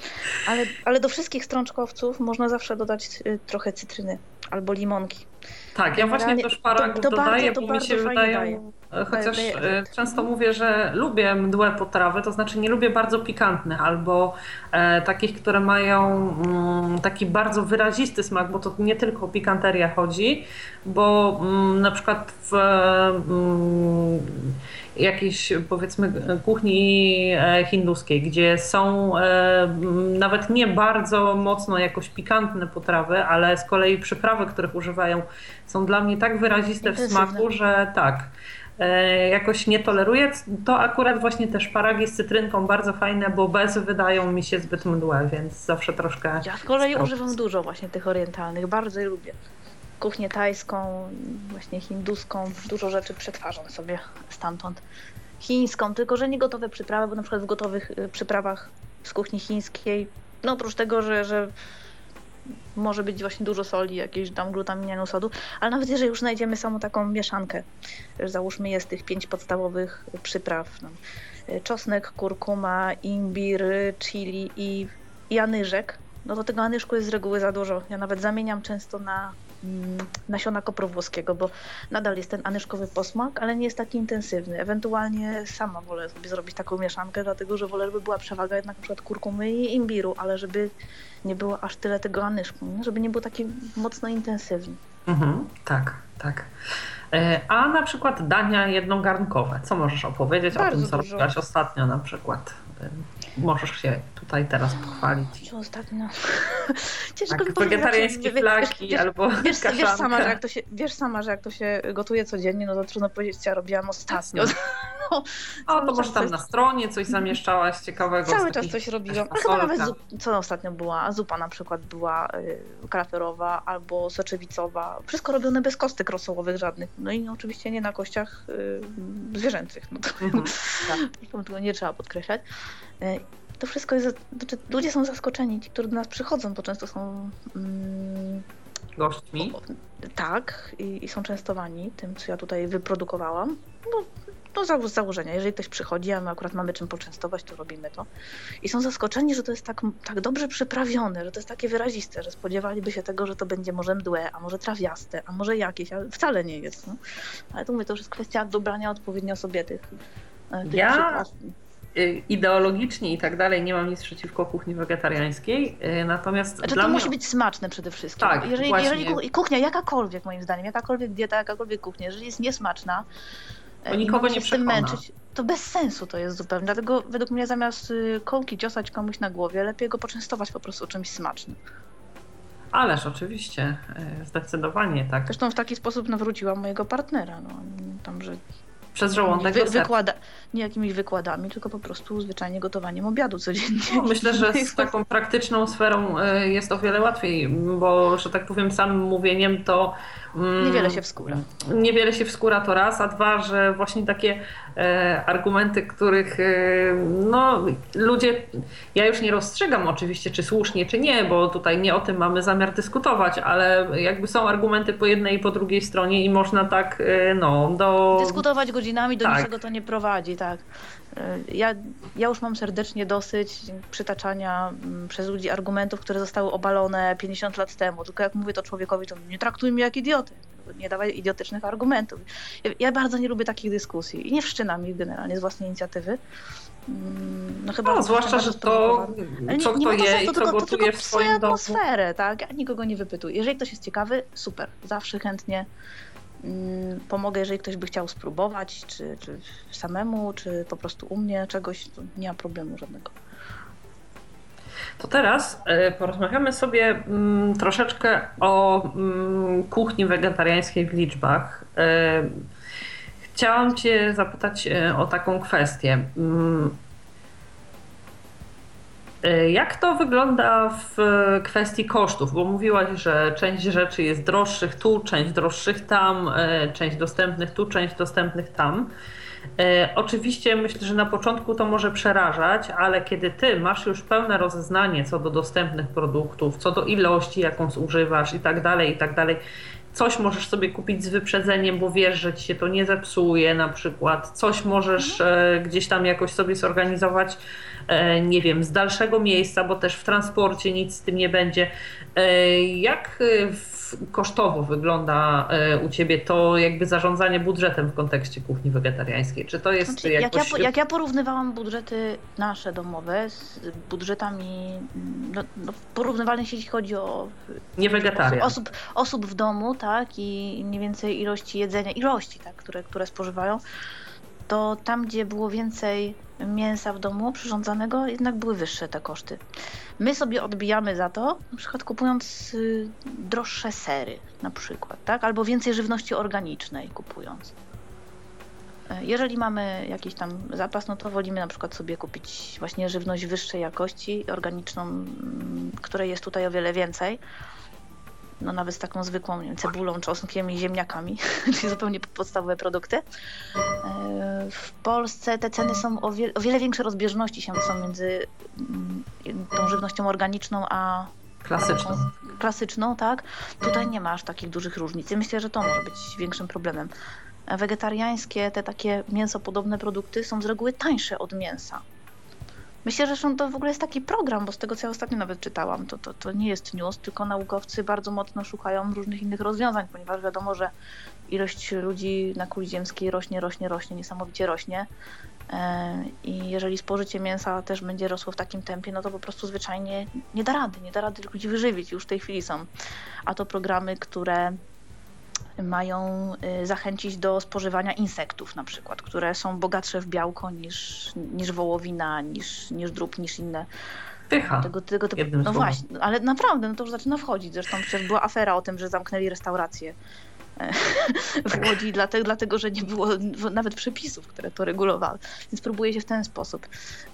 ale, ale do wszystkich strączkowców można zawsze dodać y, trochę cytryny albo limonki. Tak, ja właśnie do szparagów to, to dodaję, bardzo, bo mi się wydają, e, chociaż e, często mówię, że lubię mdłe potrawy, to znaczy nie lubię bardzo pikantnych albo e, takich, które mają mm, taki bardzo wyrazisty smak, bo to nie tylko o pikanterię chodzi, bo mm, na przykład w mm, jakiejś powiedzmy kuchni e, hinduskiej, gdzie są e, nawet nie bardzo mocno jakoś pikantne potrawy, ale z kolei przyprawy, których używają są dla mnie tak wyraziste w smaku, że tak e, jakoś nie toleruję. To akurat właśnie te szparagi z cytrynką bardzo fajne, bo bez wydają mi się zbyt mdłe, więc zawsze troszkę... Ja z kolei używam dużo właśnie tych orientalnych, bardzo je lubię. Kuchnię tajską, właśnie hinduską, dużo rzeczy przetwarzam sobie stamtąd. Chińską, tylko że nie gotowe przyprawy, bo na przykład w gotowych y, przyprawach z kuchni chińskiej, no oprócz tego, że, że może być właśnie dużo soli, jakieś tam glutaminianu sodu, ale nawet jeżeli już znajdziemy samą taką mieszankę, załóżmy jest tych pięć podstawowych przypraw, no, y, czosnek, kurkuma, imbir, chili i, i no to tego anyżku jest z reguły za dużo. Ja nawet zamieniam często na nasiona kopru włoskiego, bo nadal jest ten anyszkowy posmak, ale nie jest taki intensywny. Ewentualnie sama wolę sobie zrobić taką mieszankę, dlatego że wolę, żeby była przewaga jednak na przykład kurkumy i imbiru, ale żeby nie było aż tyle tego anyszku, nie? żeby nie był taki mocno intensywny. Mhm, tak, tak. E, a na przykład dania jednogarnkowe. Co możesz opowiedzieć Bardzo o tym, co dużo. robiłaś ostatnio na przykład? Możesz się tutaj teraz pochwalić. Ostatnio? Ciężko Tak, mi wegetariańskie flaki wiesz, albo Wiesz, wiesz, sama, że jak to się, wiesz sama, że jak to się gotuje codziennie, no to trudno powiedzieć, co ja robiłam ostatnio. Jasne. No, O, to może czas tam coś- na stronie coś zamieszczałaś ciekawego. Cały czas coś robiłam. Jakaś chyba nawet zup, co ostatnio była? Zupa na przykład była y, albo soczewicowa. Wszystko robione bez kostek rosołowych żadnych. No i oczywiście nie na kościach y, zwierzęcych. No to, Mhm, tak. to tego nie trzeba podkreślać. Y, to wszystko jest, znaczy ludzie są zaskoczeni, ci, którzy do nas przychodzą, bo często są mm, Gośćmi. tak i, i są częstowani tym, co ja tutaj wyprodukowałam. No, no za, z założenia, jeżeli ktoś przychodzi, a my akurat mamy czym poczęstować, to robimy to. I są zaskoczeni, że to jest tak, tak dobrze przyprawione, że to jest takie wyraziste, że spodziewaliby się tego, że to będzie może mdłe, a może trawiaste, a może jakieś, ale wcale nie jest. No. Ale tu mówię, to już jest kwestia dobrania odpowiednio sobie tych, e, tych Ja przypraw. Y, Ideologicznie i tak dalej nie mam nic przeciwko kuchni wegetariańskiej, y, natomiast Znaczy to mnie... musi być smaczne przede wszystkim. Tak, jeżeli, właśnie. jeżeli kuchnia jakakolwiek moim zdaniem, jakakolwiek dieta, jakakolwiek kuchnia, jeżeli jest niesmaczna, e, To i nikogo nie przekona. męczyć, to bez sensu to jest zupełnie. Dlatego według mnie zamiast y, kołki ciosać komuś na głowie, lepiej go poczęstować po prostu czymś smacznym. Ależ oczywiście, y, zdecydowanie tak. Zresztą w taki sposób nawróciłam mojego partnera. No, tam, że Przez żołądek wy, wykłada, nie jakimiś wykładami, tylko po prostu zwyczajnie gotowaniem obiadu codziennie. No, myślę, że z taką praktyczną sferą y, jest o wiele łatwiej, bo, że tak powiem, samym mówieniem to. mm, Niewiele się wskóra. Niewiele się wskóra to raz, a dwa, że właśnie takie e, argumenty, których e, no, ludzie. Ja już nie rozstrzygam oczywiście, czy słusznie, czy nie, bo tutaj nie o tym mamy zamiar dyskutować, ale jakby są argumenty po jednej i po drugiej stronie i można tak, e, no, do. Dyskutować godzinami do Tak. niczego to nie prowadzi, tak. Y, Ja, ja już mam serdecznie dosyć przytaczania mm, przez ludzi argumentów, które zostały obalone 50 lat temu. Tylko jak mówię to człowiekowi, to nie traktuj mnie jak idioty. Nie dawaj idiotycznych argumentów. Ja, ja bardzo nie lubię takich dyskusji i nie wszczynam ich generalnie z własnej inicjatywy. Mm, No, chyba, No, zwłaszcza, że to, co kto je i to co tylko, to gotuje tylko w swoim domu. atmosferę, tak? Ja nikogo nie wypytuję. Jeżeli ktoś jest ciekawy, super. Zawsze chętnie pomogę, jeżeli ktoś by chciał spróbować, czy, czy samemu, czy po prostu u mnie czegoś, nie ma problemu żadnego. To teraz e, porozmawiamy sobie mm, troszeczkę o mm, kuchni wegetariańskiej w liczbach. E, Chciałam Cię zapytać e, o taką kwestię. E, Jak to wygląda w e, kwestii kosztów? Bo mówiłaś, że część rzeczy jest droższych tu, część droższych tam, e, część dostępnych tu, część dostępnych tam. Oczywiście myślę, że na początku to może przerażać, ale kiedy ty masz już pełne rozeznanie co do dostępnych produktów, co do ilości, jaką zużywasz i tak dalej, i tak dalej, coś możesz sobie kupić z wyprzedzeniem, bo wiesz, że ci się to nie zepsuje na przykład, coś możesz e, gdzieś tam jakoś sobie zorganizować, e, nie wiem, z dalszego miejsca, bo też w transporcie nic z tym nie będzie. E, jak w, kosztowo wygląda e, u Ciebie to jakby zarządzanie budżetem w kontekście kuchni wegetariańskiej? Czy to jest Znaczy, jak, ja, jakoś... jak ja porównywałam budżety nasze domowe z budżetami mm, no, no, porównywalnych, jeśli chodzi o Nie wegetarian. osób, osób w domu, tak, i mniej więcej ilości jedzenia, ilości, tak, które, które spożywają, to tam, gdzie było więcej mięsa w domu przyrządzanego, jednak były wyższe te koszty. My sobie odbijamy za to, na przykład kupując y, droższe sery, na przykład, tak, albo więcej żywności organicznej kupując. E, Jeżeli mamy jakiś tam zapas, no to wolimy na przykład sobie kupić właśnie żywność wyższej jakości, organiczną, mm, której jest tutaj o wiele więcej. No nawet z taką zwykłą wiem, cebulą, czosnkiem i ziemniakami, czyli zupełnie podstawowe produkty. E, w Polsce te ceny są o, wie, o wiele większe rozbieżności się są między mm, tą żywnością organiczną a Klasyczną. Klasyczną, tak. Tutaj nie ma aż takich dużych różnic. I myślę, że to może być większym problemem. Wegetariańskie, te takie mięsopodobne produkty są z reguły tańsze od mięsa. Myślę, że to w ogóle jest taki program, bo z tego co ja ostatnio nawet czytałam, to, to, to nie jest news, tylko naukowcy bardzo mocno szukają różnych innych rozwiązań, ponieważ wiadomo, że ilość ludzi na kuli ziemskiej rośnie, rośnie, rośnie, niesamowicie rośnie. E, I jeżeli spożycie mięsa też będzie rosło w takim tempie, no to po prostu zwyczajnie nie da rady, nie da rady ludzi wyżywić. Już w tej chwili są. A to programy, które mają y, zachęcić do spożywania insektów na przykład, które są bogatsze w białko niż, niż wołowina, niż, niż drób, niż inne. Pycha. Tego, tego typu. No właśnie, ale naprawdę, no to już zaczyna wchodzić. Zresztą przecież była afera o tym, że zamknęli restaurację w Łodzi, dlatego, dlatego że nie było nawet przepisów, które to regulowały. Więc próbuje się w ten sposób.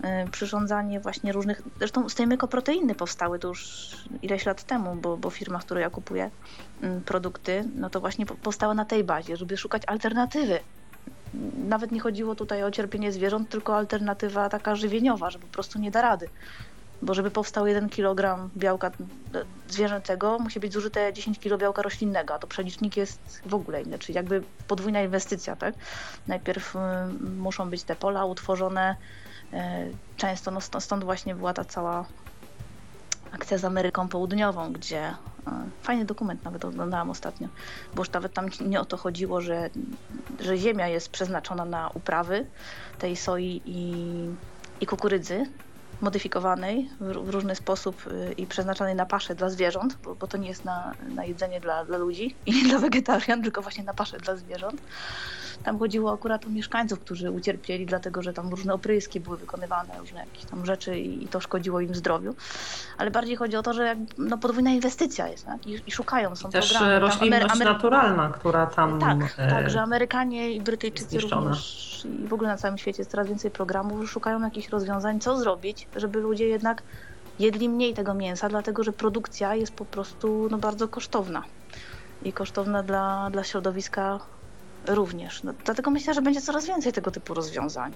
E, przyrządzanie właśnie różnych, zresztą z tej mykoproteiny powstały to już ileś lat temu, bo, bo firma, w której ja kupuję mm, produkty, no to właśnie powstała na tej bazie, żeby szukać alternatywy nawet nie chodziło tutaj o cierpienie zwierząt, tylko alternatywa taka żywieniowa, że po prostu nie da rady bo żeby powstał 1 kg białka zwierzęcego, musi być zużyte 10 kg białka roślinnego, a to przelicznik jest w ogóle inny, czyli jakby podwójna inwestycja, tak? Najpierw y, muszą być te pola utworzone, y, często no stąd właśnie była ta cała akcja z Ameryką Południową, gdzie y, fajny dokument nawet oglądałam ostatnio, bo już nawet tam nie o to chodziło, że, że ziemia jest przeznaczona na uprawy tej soi i, i kukurydzy, modyfikowanej w, różny sposób y, i przeznaczonej na paszę dla zwierząt, bo, bo to nie jest na, na jedzenie dla, dla ludzi i nie dla wegetarian, tylko właśnie na paszę dla zwierząt. Tam chodziło akurat o mieszkańców, którzy ucierpieli, dlatego że tam różne opryski były wykonywane, różne jakieś tam rzeczy i, to szkodziło im zdrowiu. Ale bardziej chodzi o to, że jak, no, podwójna inwestycja jest tak? I, i szukają, są Też programy. Też roślinność Amery... naturalna, która tam Tak, e... tak, że Amerykanie i Brytyjczycy zniszczona. również i w ogóle na całym świecie jest coraz więcej programów, szukają jakichś rozwiązań, co zrobić, żeby ludzie jednak jedli mniej tego mięsa, dlatego że produkcja jest po prostu no, bardzo kosztowna i kosztowna dla, dla środowiska również. No, dlatego myślę, że będzie coraz więcej tego typu rozwiązań.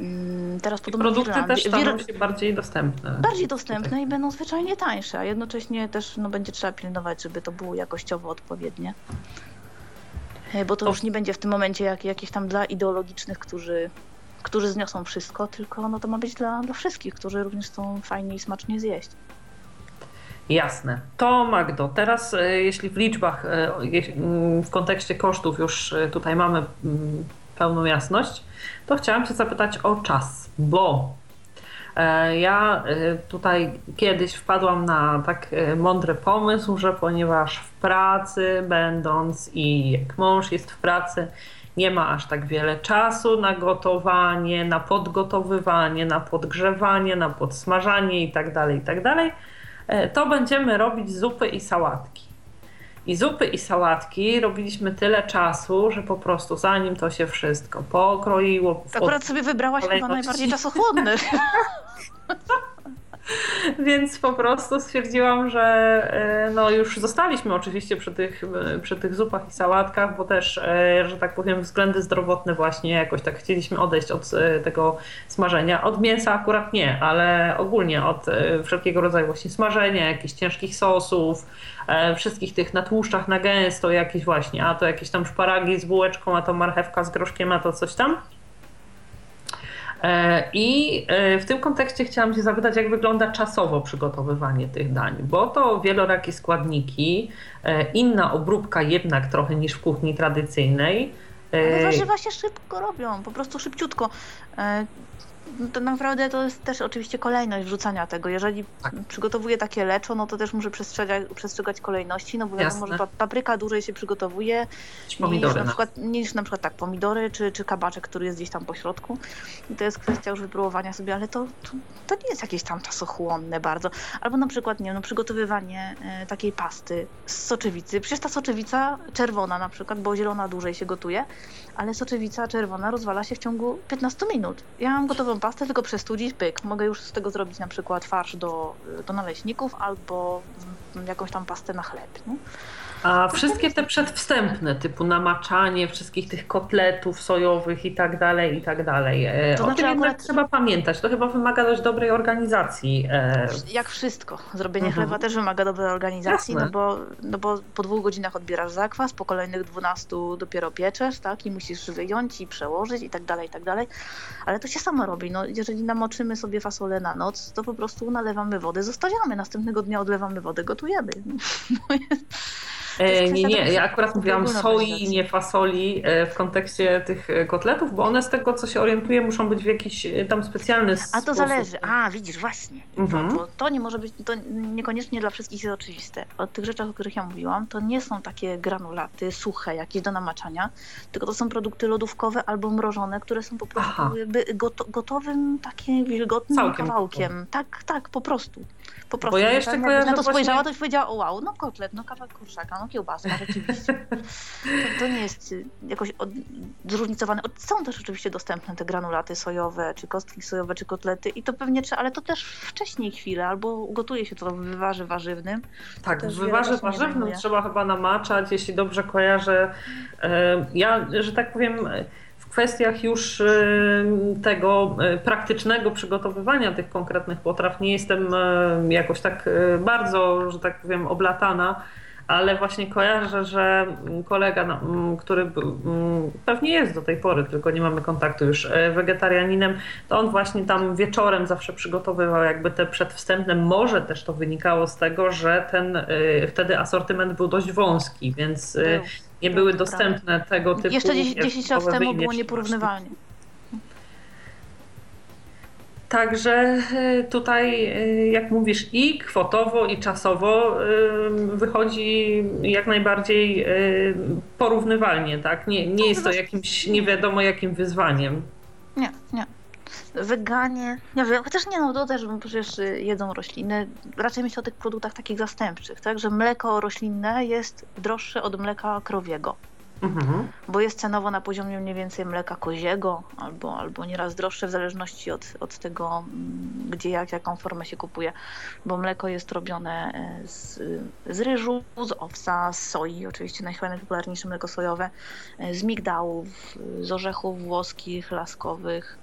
Mm, teraz podobno produkty też staną się bardziej dostępne. Bardziej dostępne i będą zwyczajnie tańsze, a jednocześnie też no, będzie trzeba pilnować, żeby to było jakościowo odpowiednie. E, bo to, to już nie będzie w tym momencie jak, jakieś tam dla ideologicznych, którzy, którzy zniosą wszystko, tylko no, to ma być dla, dla wszystkich, którzy również chcą fajnie i smacznie zjeść. Jasne. To Magdo, teraz e, jeśli w liczbach, e, w kontekście kosztów już e, tutaj mamy pełną jasność, to chciałam Cię zapytać o czas, bo ja tutaj kiedyś wpadłam na tak mądry pomysł, że ponieważ w pracy będąc i jak mąż jest w pracy, nie ma aż tak wiele czasu na gotowanie, na podgotowywanie, na podgrzewanie, na podsmażanie itd., tak itd., tak to będziemy robić zupy i sałatki. I zupy i sałatki robiliśmy tyle czasu, że po prostu zanim to się wszystko pokroiło. Akurat sobie wybrałaś chyba najbardziej czasochłodny. Więc po prostu stwierdziłam, że e, no już zostaliśmy oczywiście przy tych, e, przy tych zupach i sałatkach, bo też, e, że tak powiem, względy zdrowotne właśnie jakoś tak chcieliśmy odejść od tego smażenia. Od mięsa akurat nie, ale ogólnie od wszelkiego rodzaju właśnie smażenia, jakichś ciężkich sosów, wszystkich tych na tłuszczach, na gęsto, jakieś właśnie, a to jakieś tam szparagi z bułeczką, a to marchewka z groszkiem, a to coś tam. E, I e, w tym kontekście chciałam Cię zapytać, jak wygląda czasowo przygotowywanie tych dań, bo to wielorakie składniki, e, inna obróbka jednak trochę niż w kuchni tradycyjnej. Ale warzywa się szybko robią, po prostu szybciutko. No to naprawdę to jest też oczywiście kolejność wrzucania tego. Jeżeli tak. przygotowuję takie leczo, no to też muszę przestrzegać, przestrzegać kolejności, no bo wiadomo, że papryka dłużej się przygotowuje niż na, przykład, niż na przykład tak pomidory czy, czy kabaczek, który jest gdzieś tam po środku. I to jest kwestia już wypróbowania sobie, ale to, to, to nie jest jakieś tam czasochłonne bardzo. Albo na przykład, nie wiem, no, przygotowywanie e, takiej pasty z soczewicy. Przecież ta soczewica czerwona na przykład, bo zielona dłużej się gotuje, ale soczewica czerwona rozwala się w ciągu 15 minut. Ja mam gotową pastę, tylko przestudzić, pyk. Mogę już z tego zrobić na przykład farsz do, do naleśników albo jakąś tam pastę na chleb. Nie? A wszystkie te przedwstępne, typu namaczanie wszystkich tych kotletów sojowych i tak dalej, i tak dalej. E, to o znaczy tym akurat... trzeba pamiętać. To chyba wymaga dość dobrej organizacji. E, Jak wszystko. Zrobienie mhm. chleba też wymaga dobrej organizacji, no bo, no bo po dwóch godzinach odbierasz zakwas, po kolejnych dwunastu dopiero pieczesz, tak? I musisz wyjąć i przełożyć i tak dalej, i tak dalej. Ale to się samo robi. No, jeżeli namoczymy sobie fasolę na noc, to po prostu nalewamy wodę, zostawiamy. Następnego dnia odlewamy wodę, gotujemy. E, nie, nie, ja akurat mówiłam soi, nie fasoli e, w kontekście tych e, kotletów, bo one z tego, co się orientuję, muszą być w jakiś tam specjalny A sposób. to zależy. A, widzisz, właśnie. Mhm. Bo to nie może być, to niekoniecznie dla wszystkich jest oczywiste. O tych rzeczach, o których ja mówiłam, to nie są takie granulaty suche, jakieś do namaczania, tylko to są produkty lodówkowe albo mrożone, które są po prostu Aha. jakby gotowym, takim wilgotnym Całkiem kawałkiem. Tak, tak, po prostu. Po prostu. Bo ja jeszcze kojarzę na to spojrzała, to powiedziała, o wow, no kotlet, no kawałek kurczaka, no kiełbaska, rzeczywiście. To, to nie jest y, jakoś od, zróżnicowane. Są też oczywiście dostępne te granulaty sojowe, czy kostki sojowe, czy kotlety i to pewnie trzeba, ale to też wcześniej chwilę, albo gotuje się to w wywarze warzywnym. Tak, w wywarze warzywnym trzeba chyba namaczać, jeśli dobrze kojarzę. E, ja, że tak powiem kwestiach już y, tego y, praktycznego przygotowywania tych konkretnych potraw nie jestem y, jakoś tak bardzo, że tak powiem, oblatana, ale właśnie kojarzę, że kolega, no, który pewnie jest do tej pory, tylko nie mamy kontaktu już wegetarianinem, to on właśnie tam wieczorem zawsze przygotowywał jakby te przedwstępne. Może też to wynikało z tego, że ten wtedy asortyment był dość wąski, więc był nie były dostępne tego typu. Jeszcze 10, 10 lat temu było nieporównywalnie. Także y, tutaj, y, jak mówisz, i kwotowo, i czasowo wychodzi jak najbardziej porównywalnie, tak? Nie, nie jest to jakimś nie wiadomo jakim wyzwaniem. Nie, nie weganie, nie wiem, chociaż nie, no to też, bo przecież y, jedzą rośliny. Raczej myślę o tych produktach takich zastępczych, tak, że mleko roślinne jest droższe od mleka krowiego. Mhm. Bo jest cenowo na poziomie mniej więcej mleka koziego, albo, albo nieraz droższe w zależności od, od tego, mm, gdzie, jak, jaką formę się kupuje. Bo mleko jest robione e, z, z ryżu, z owsa, z soi, oczywiście najpopularniejsze mleko sojowe, e, z migdałów, z orzechów włoskich, laskowych,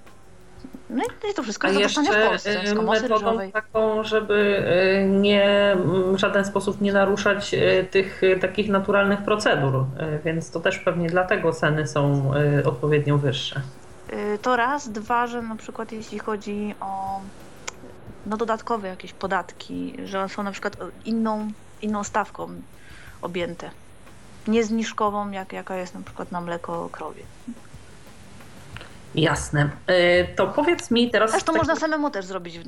no i to wszystko jest jeszcze w Polsce, z metodą taką, żeby y, nie, w żaden sposób nie naruszać y, tych y, takich naturalnych procedur, więc to też pewnie dlatego ceny są odpowiednio wyższe. To raz, dwa, że na przykład jeśli chodzi o no dodatkowe jakieś podatki, że są na przykład inną, inną stawką objęte, nie zniżkową, jak, jaka jest na przykład na mleko krowie. Jasne. E, to powiedz mi teraz. Zresztą taki... można samemu też zrobić w,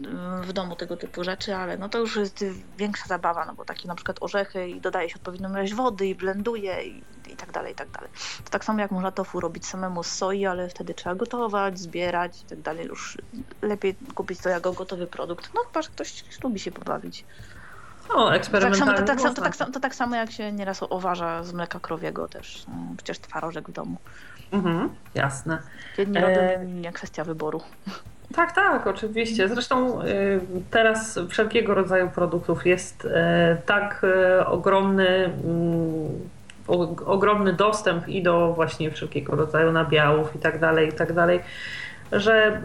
w, domu tego typu rzeczy, ale no to już jest większa zabawa, no bo takie na przykład orzechy i dodaje się odpowiednią ilość wody i blenduje i, i tak dalej, i tak dalej. To tak samo jak można tofu robić samemu z soi, ale wtedy trzeba gotować, zbierać i tak dalej. Już lepiej kupić to jako gotowy produkt. No chyba, że ktoś lubi się pobawić. O, eksperymentalnie. Tak samo, to, tak, samo, to, tak, to tak samo jak się nieraz oważa z mleka krowiego też. No, przecież twarożek w domu. Mhm, jasne. Robią, e... kwestia wyboru. Tak, tak, oczywiście. Zresztą y, teraz wszelkiego rodzaju produktów jest e, tak e, ogromny, mm, ogromny dostęp i do właśnie wszelkiego rodzaju nabiałów i tak dalej, i tak dalej, że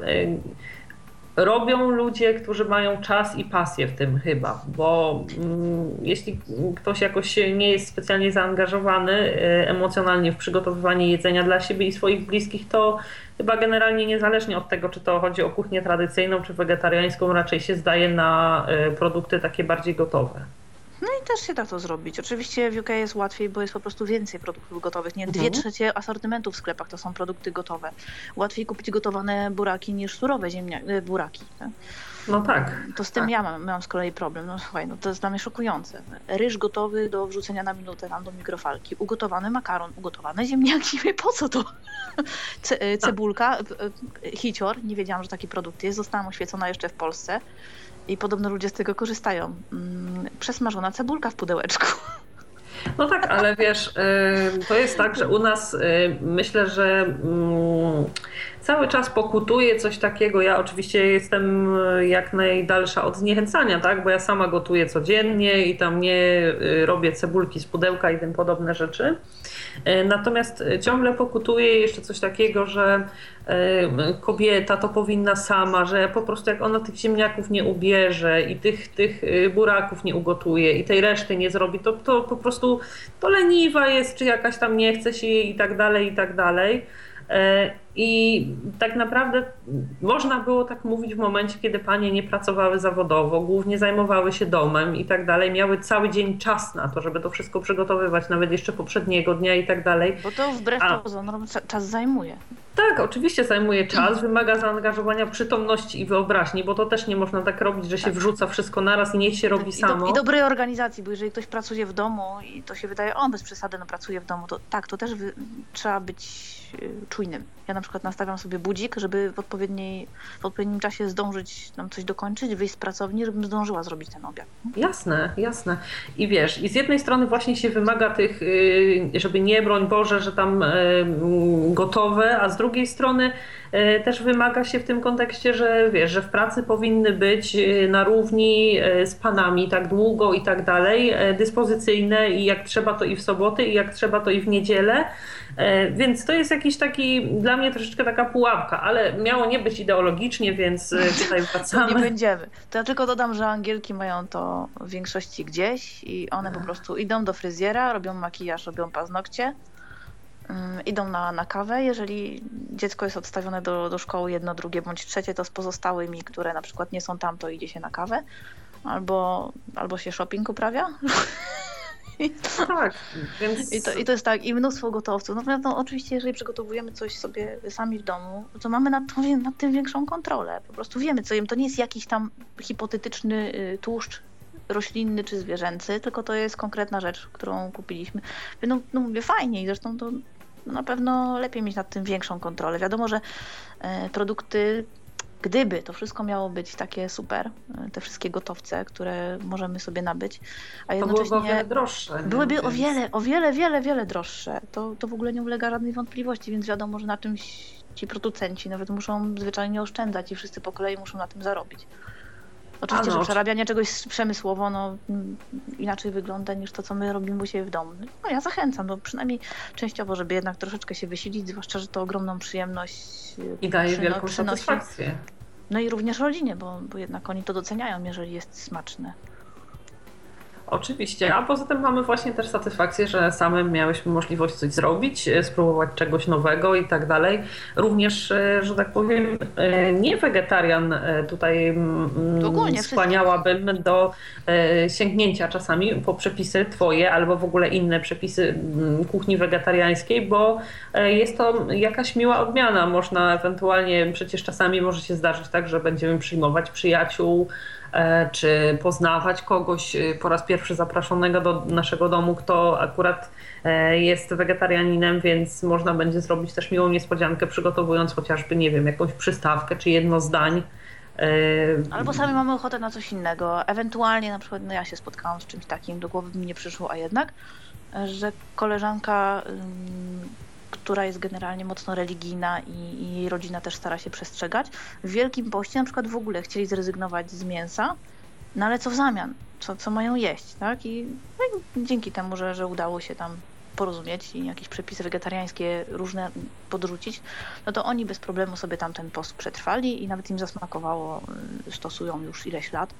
robią ludzie, którzy mają czas i pasję w tym chyba, bo mm, jeśli ktoś jakoś nie jest specjalnie zaangażowany y, emocjonalnie w przygotowywanie jedzenia dla siebie i swoich bliskich, to chyba generalnie niezależnie od tego, czy to chodzi o kuchnię tradycyjną, czy wegetariańską, raczej się zdaje na y, produkty takie bardziej gotowe. No i też się da to zrobić. Oczywiście w UK jest łatwiej, bo jest po prostu więcej produktów gotowych. Nie dwie mhm. trzecie asortymentu w sklepach to są produkty gotowe. Łatwiej kupić gotowane buraki niż surowe ziemniaki, e, buraki. Tak? No tak. To z tym tak. ja mam, mam z kolei problem. No słuchaj, no to jest dla mnie szokujące. Ryż gotowy do wrzucenia na minutę tam do mikrofalki. Ugotowany makaron, ugotowane ziemniaki. Po co to? Ce, e, cebulka, e, hicior, nie wiedziałam, że taki produkt jest. Zostałam oświecona jeszcze w Polsce. I podobno ludzie z tego korzystają. Mm, przesmażona cebulka w pudełeczku. No tak, ale wiesz, y, to jest tak, że u nas y, myślę, że mm, cały czas pokutuje coś takiego. Ja oczywiście jestem e, jak najdalsza od zniechęcania, tak? bo ja sama gotuję codziennie i tam nie robię cebulki z pudełka i tym podobne rzeczy. E, natomiast ciągle pokutuje jeszcze coś takiego, że kobieta to powinna sama, że po prostu jak ona tych ziemniaków nie ubierze i tych, tych buraków nie ugotuje i tej reszty nie zrobi, to, to po prostu to leniwa jest, czy jakaś tam nie chce się jej i tak dalej, i tak dalej. I tak naprawdę można było tak mówić w momencie, kiedy panie nie pracowały zawodowo, głównie zajmowały się domem i tak dalej, miały cały dzień czas na to, żeby to wszystko przygotowywać, nawet jeszcze poprzedniego dnia i tak dalej. Bo to wbrew pozorom czas zajmuje. Tak, oczywiście zajmuje czas, wymaga zaangażowania przytomności i wyobraźni, bo to też nie można tak robić, że się tak. wrzuca wszystko naraz i niech się robi I samo. Do, I dobrej organizacji, bo jeżeli ktoś pracuje w domu i to się wydaje, o bez przesady, no pracuje w domu, to tak, to też wy, trzeba być Y, czujnym. Ja na przykład nastawiam sobie budzik, żeby w, odpowiedniej, w odpowiednim czasie zdążyć nam coś dokończyć, wyjść z pracowni, żebym zdążyła zrobić ten obiad. Jasne, jasne. I wiesz, i z jednej strony właśnie się wymaga tych, y, żeby nie, broń Boże, że tam y, gotowe, a z drugiej strony też wymaga się w tym kontekście, że wiesz, że w pracy powinny być na równi z panami tak długo i tak dalej, dyspozycyjne i jak trzeba to i w soboty i jak trzeba to i w niedzielę. E, więc to jest jakiś taki, dla mnie troszeczkę taka pułapka, ale miało nie być ideologicznie, więc e, tutaj wracamy. nie będziemy. To ja tylko dodam, że Angielki mają to w większości gdzieś i one po prostu idą do fryzjera, robią makijaż, robią paznokcie, um, idą na, na kawę. Jeżeli dziecko jest odstawione do, do szkoły jedno, drugie bądź trzecie, to z pozostałymi, które na przykład nie są tam, to idzie się na kawę. Albo, albo się shopping uprawia. Tak, więc... I to, I to jest tak, i mnóstwo gotowców. Natomiast no, oczywiście, jeżeli przygotowujemy coś sobie sami w domu, to mamy nad, to, nad tym większą kontrolę. Po prostu wiemy, co jem. To nie jest jakiś tam hipotetyczny y, tłuszcz roślinny czy zwierzęcy, tylko to jest konkretna rzecz, którą kupiliśmy. No, no mówię, fajnie i zresztą to na pewno lepiej mieć nad tym większą kontrolę. Wiadomo, że e, produkty Gdyby to wszystko miało być takie super, e, te wszystkie gotowce, które możemy sobie nabyć, a jednocześnie. Byłyby o wiele droższe. Byłyby więc... o wiele, o wiele, wiele, wiele droższe. To, to w ogóle nie ulega żadnej wątpliwości, więc wiadomo, że na czymś ci producenci nawet muszą zwyczajnie oszczędzać i wszyscy po kolei muszą na tym zarobić. Oczywiście, no, że przerabianie czegoś przemysłowo no, inaczej wygląda niż to, co my robimy u siebie w domu. No ja zachęcam, no, przynajmniej częściowo, żeby jednak troszeczkę się wysilić, zwłaszcza, że to ogromną przyjemność i daje przyno, wielką przynosi. satysfakcję. No i również rodzinie, bo, bo jednak oni to doceniają, jeżeli jest smaczne. Oczywiście, a poza tym mamy właśnie też satysfakcję, że samym miałyśmy możliwość coś zrobić, e, spróbować czegoś nowego i tak dalej. Również, e, że tak powiem, e, nie wegetarian tutaj Ogólnie skłaniałabym wszystko. do sięgnięcia czasami po przepisy twoje albo w ogóle inne przepisy kuchni wegetariańskiej, bo jest to jakaś miła odmiana. Można ewentualnie, przecież czasami może się zdarzyć tak, że będziemy przyjmować przyjaciół, czy poznawać kogoś e, po raz pierwszy zapraszonego do naszego domu, kto akurat e, jest wegetarianinem, więc można będzie zrobić też miłą niespodziankę, przygotowując chociażby, nie wiem, jakąś przystawkę czy jedno zdań. Albo sami mamy ochotę na coś innego. Ewentualnie na przykład no ja się spotkałam z czymś takim, do głowy mi nie przyszło, a jednak, że koleżanka która jest generalnie mocno religijna i, i jej rodzina też stara się przestrzegać. W Wielkim Poście na przykład w ogóle chcieli zrezygnować z mięsa, no ale co w zamian? Co, co mają jeść, tak? I, no i dzięki temu, że, że udało się tam porozumieć i jakieś przepisy wegetariańskie różne podrzucić, no to oni bez problemu sobie tam ten post przetrwali i nawet im zasmakowało, stosują już ileś lat,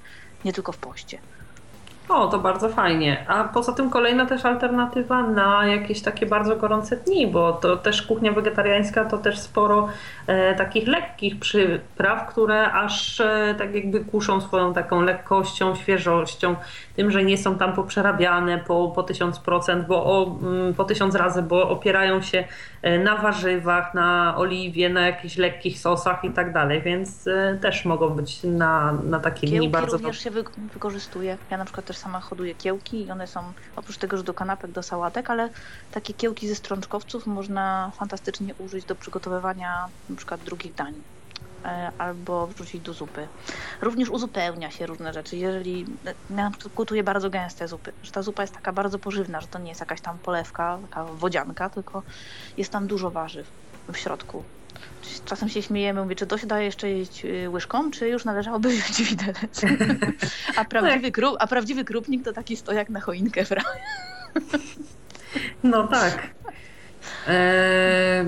nie tylko w poście. O, to bardzo fajnie. A poza tym kolejna też alternatywa na jakieś takie bardzo gorące dni, bo to też kuchnia wegetariańska to też sporo e, takich lekkich przypraw, które aż e, tak jakby kuszą swoją taką lekkością, świeżością, tym, że nie są tam poprzerabiane po, po tysiąc procent, bo o, mm, po tysiąc razy, bo opierają się e, na warzywach, na oliwie, na jakichś lekkich sosach i tak dalej, więc e, też mogą być na, na takie Kiełki dni bardzo... również się wy wykorzystuje. Ja na przykład też sama hoduję kiełki i one są oprócz tego, że do kanapek, do sałatek, ale takie kiełki ze strączkowców można fantastycznie użyć do przygotowywania przykład drugich dań. E, albo wrzucić do zupy. Również uzupełnia się różne rzeczy. Jeżeli ja gotuję bardzo gęste zupy, że ta zupa jest taka bardzo pożywna, że to nie jest jakaś tam polewka, taka wodzianka, tylko jest tam dużo warzyw w środku. Czasem się śmiejemy, mówię, czy to się daje jeszcze jeść y, łyżką, czy już należałoby wziąć widelec. A prawdziwy, krup, a prawdziwy krupnik to taki stojak na choinkę, prawda? No tak. Eee,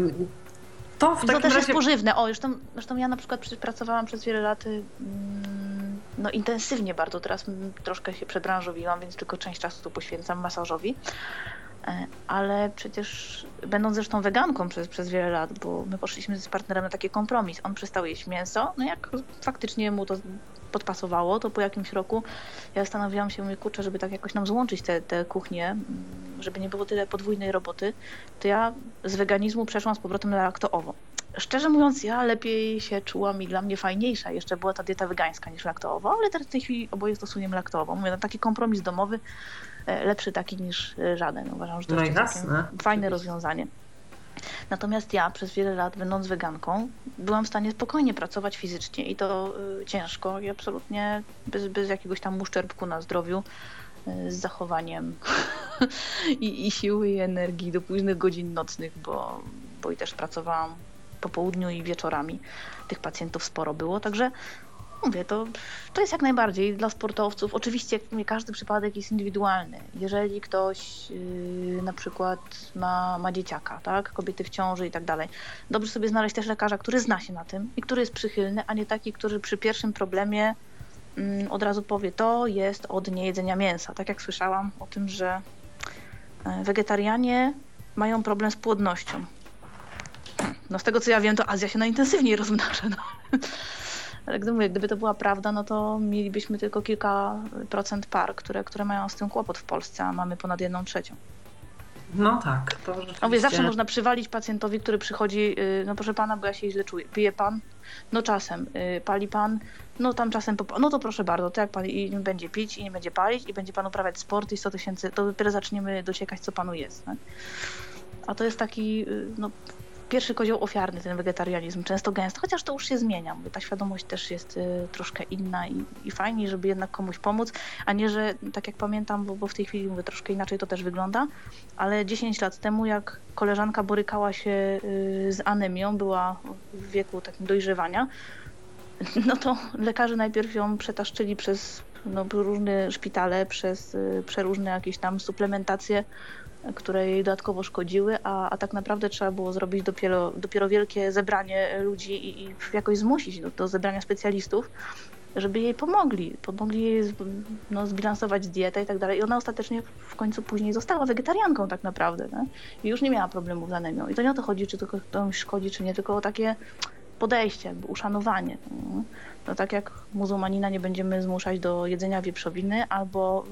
to w to takim też razie... jest pożywne. O, zresztą, zresztą ja na przykład pracowałam przez wiele lat mm, no intensywnie bardzo. Teraz troszkę się przebranżowiłam, więc tylko część czasu tu poświęcam masażowi. E, ale przecież będąc zresztą weganką przez, przez wiele lat, bo my poszliśmy z partnerem na taki kompromis. On przestał jeść mięso, no jak faktycznie mu to podpasowało, to po jakimś roku ja zastanawiałam się, mówię, kurczę, żeby tak jakoś nam złączyć te, te kuchnie, żeby nie było tyle podwójnej roboty, to ja z weganizmu przeszłam z powrotem na laktoowo. Szczerze mówiąc, ja lepiej się czułam i dla mnie fajniejsza jeszcze była ta dieta wegańska niż laktoowa, ale teraz w tej chwili oboje stosujemy laktoową. Mówię, no taki kompromis domowy, lepszy taki niż e, żaden. Uważam, że to no jest jasne. fajne rozwiązanie. Natomiast ja przez wiele lat, będąc weganką, byłam w stanie spokojnie pracować fizycznie i to y, ciężko i absolutnie bez, bez jakiegoś tam uszczerbku na zdrowiu, z zachowaniem I, i siły i energii do późnych godzin nocnych, bo, bo i też pracowałam po południu i wieczorami. Tych pacjentów sporo było, także Mówię, to, to jest jak najbardziej dla sportowców. Oczywiście każdy przypadek jest indywidualny. Jeżeli ktoś yy, na przykład ma, ma dzieciaka, tak? kobiety w ciąży i tak dalej, dobrze sobie znaleźć też lekarza, który zna się na tym i który jest przychylny, a nie taki, który przy pierwszym problemie yy, od razu powie, to jest od niejedzenia mięsa. Tak jak słyszałam o tym, że yy, wegetarianie mają problem z płodnością. No z tego co ja wiem, to Azja się najintensywniej rozmnaża. No. Ale gdy mówię, gdyby to była prawda, no to mielibyśmy tylko kilka procent par, które, które mają z tym kłopot w Polsce, a mamy ponad jedną trzecią. No tak, to rzeczywiście... Mówię, zawsze można przywalić pacjentowi, który przychodzi, y, no proszę pana, bo ja się źle czuję. Pije pan? No czasem. Y, pali pan? No tam czasem, no to proszę bardzo, to jak pan i będzie pić i nie będzie palić i będzie pan uprawiać sport i 100 tysięcy, to dopiero zaczniemy dociekać, co panu jest. Tak? A to jest taki, y, no pierwszy kozioł ofiarny, ten wegetarianizm, często gęsty, chociaż to już się zmienia. Mówię, ta świadomość też jest y, troszkę inna i, i fajniej, żeby jednak komuś pomóc, a nie, że tak jak pamiętam, bo, bo w tej chwili mówię, troszkę inaczej to też wygląda, ale 10 lat temu, jak koleżanka borykała się y, z anemią, była w wieku takim dojrzewania, no to lekarze najpierw ją przetaszczyli przez no, różne szpitale, przez y, przeróżne jakieś tam suplementacje które jej dodatkowo szkodziły, a, a tak naprawdę trzeba było zrobić dopiero, dopiero wielkie zebranie ludzi i, i jakoś zmusić do, do zebrania specjalistów, żeby jej pomogli. Pomogli jej no, zbilansować dietę i tak dalej. I ona ostatecznie w końcu później została wegetarianką tak naprawdę. Nie? I już nie miała problemu z anemią. I to nie o to chodzi, czy to komuś szkodzi, czy nie, tylko o takie podejście, uszanowanie. No, tak jak muzułmanina nie będziemy zmuszać do jedzenia wieprzowiny albo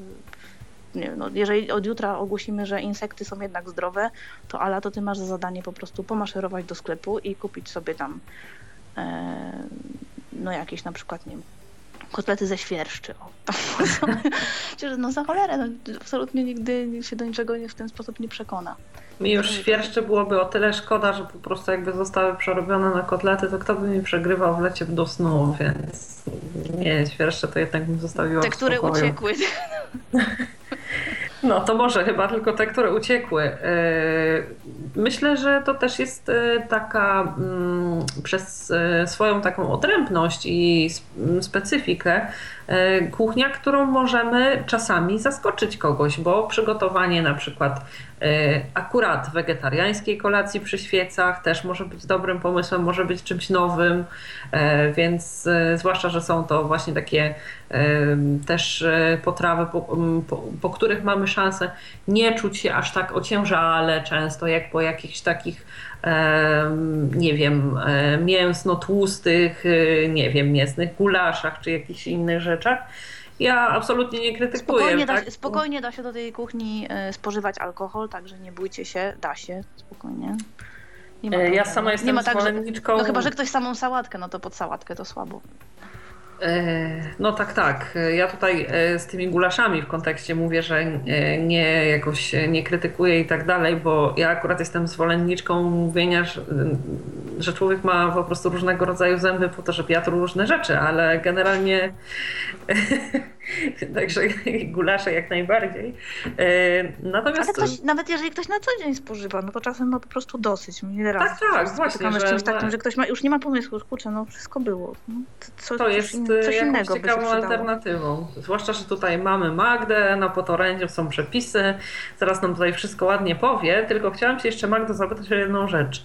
nie, no, jeżeli od jutra ogłosimy, że insekty są jednak zdrowe, to Ala, to ty masz za zadanie po prostu pomaszerować do sklepu i kupić sobie tam e, no jakieś na przykład, nie wiem, kotlety ze świerszczy. O, no za cholerę, no, absolutnie nigdy się do niczego w ten sposób nie przekona. Mi już świerszcze byłoby o tyle szkoda, że po prostu jakby zostały przerobione na kotlety, to kto by mi przegrywał w lecie do snu, więc nie, świerszcze to jednak bym zostawiła Te, które uciekły. No to może chyba tylko te, które uciekły. E, myślę, że to też jest e, taka mm, przez e, swoją taką odrębność i specyfikę kuchnia, którą możemy czasami zaskoczyć kogoś, bo przygotowanie na przykład akurat wegetariańskiej kolacji przy świecach też może być dobrym pomysłem, może być czymś nowym, więc zwłaszcza, że są to właśnie takie też potrawy, po, po, po których mamy szansę nie czuć się aż tak ociężale często, jak po jakichś takich nie wiem, mięsno-tłustych, nie wiem, mięsnych gulaszach czy jakichś innych rzeczach. Ja absolutnie nie krytykuję. Spokojnie, tak? da, spokojnie da się do tej kuchni e, spożywać alkohol, także nie bójcie się, da się, spokojnie. E, ja sama jestem nie ma tak, zwolenniczką... no chyba, że ktoś samą sałatkę, no to pod sałatkę to słabo. E, no tak, tak. Ja tutaj e, z tymi gulaszami w kontekście mówię, że e, nie jakoś nie krytykuję i tak dalej, bo ja akurat jestem zwolenniczką mówienia że człowiek ma po prostu różnego rodzaju zęby po to, żeby jadł różne rzeczy, ale generalnie także gulasze jak najbardziej. E, natomiast... Ale ktoś, nawet jeżeli ktoś na co dzień spożywa, no to czasem ma po prostu dosyć. Ile razy tak, tak, właśnie, że, z czymś takim, że ktoś ma, już nie ma pomysłu, kurczę, no wszystko było. No, co, to jest in, coś innego ciekawą alternatywą. Zwłaszcza, że tutaj mamy Magdę, na potorędziu są przepisy, zaraz nam tutaj wszystko ładnie powie, tylko chciałam się jeszcze Magdo zapytać o jedną rzecz.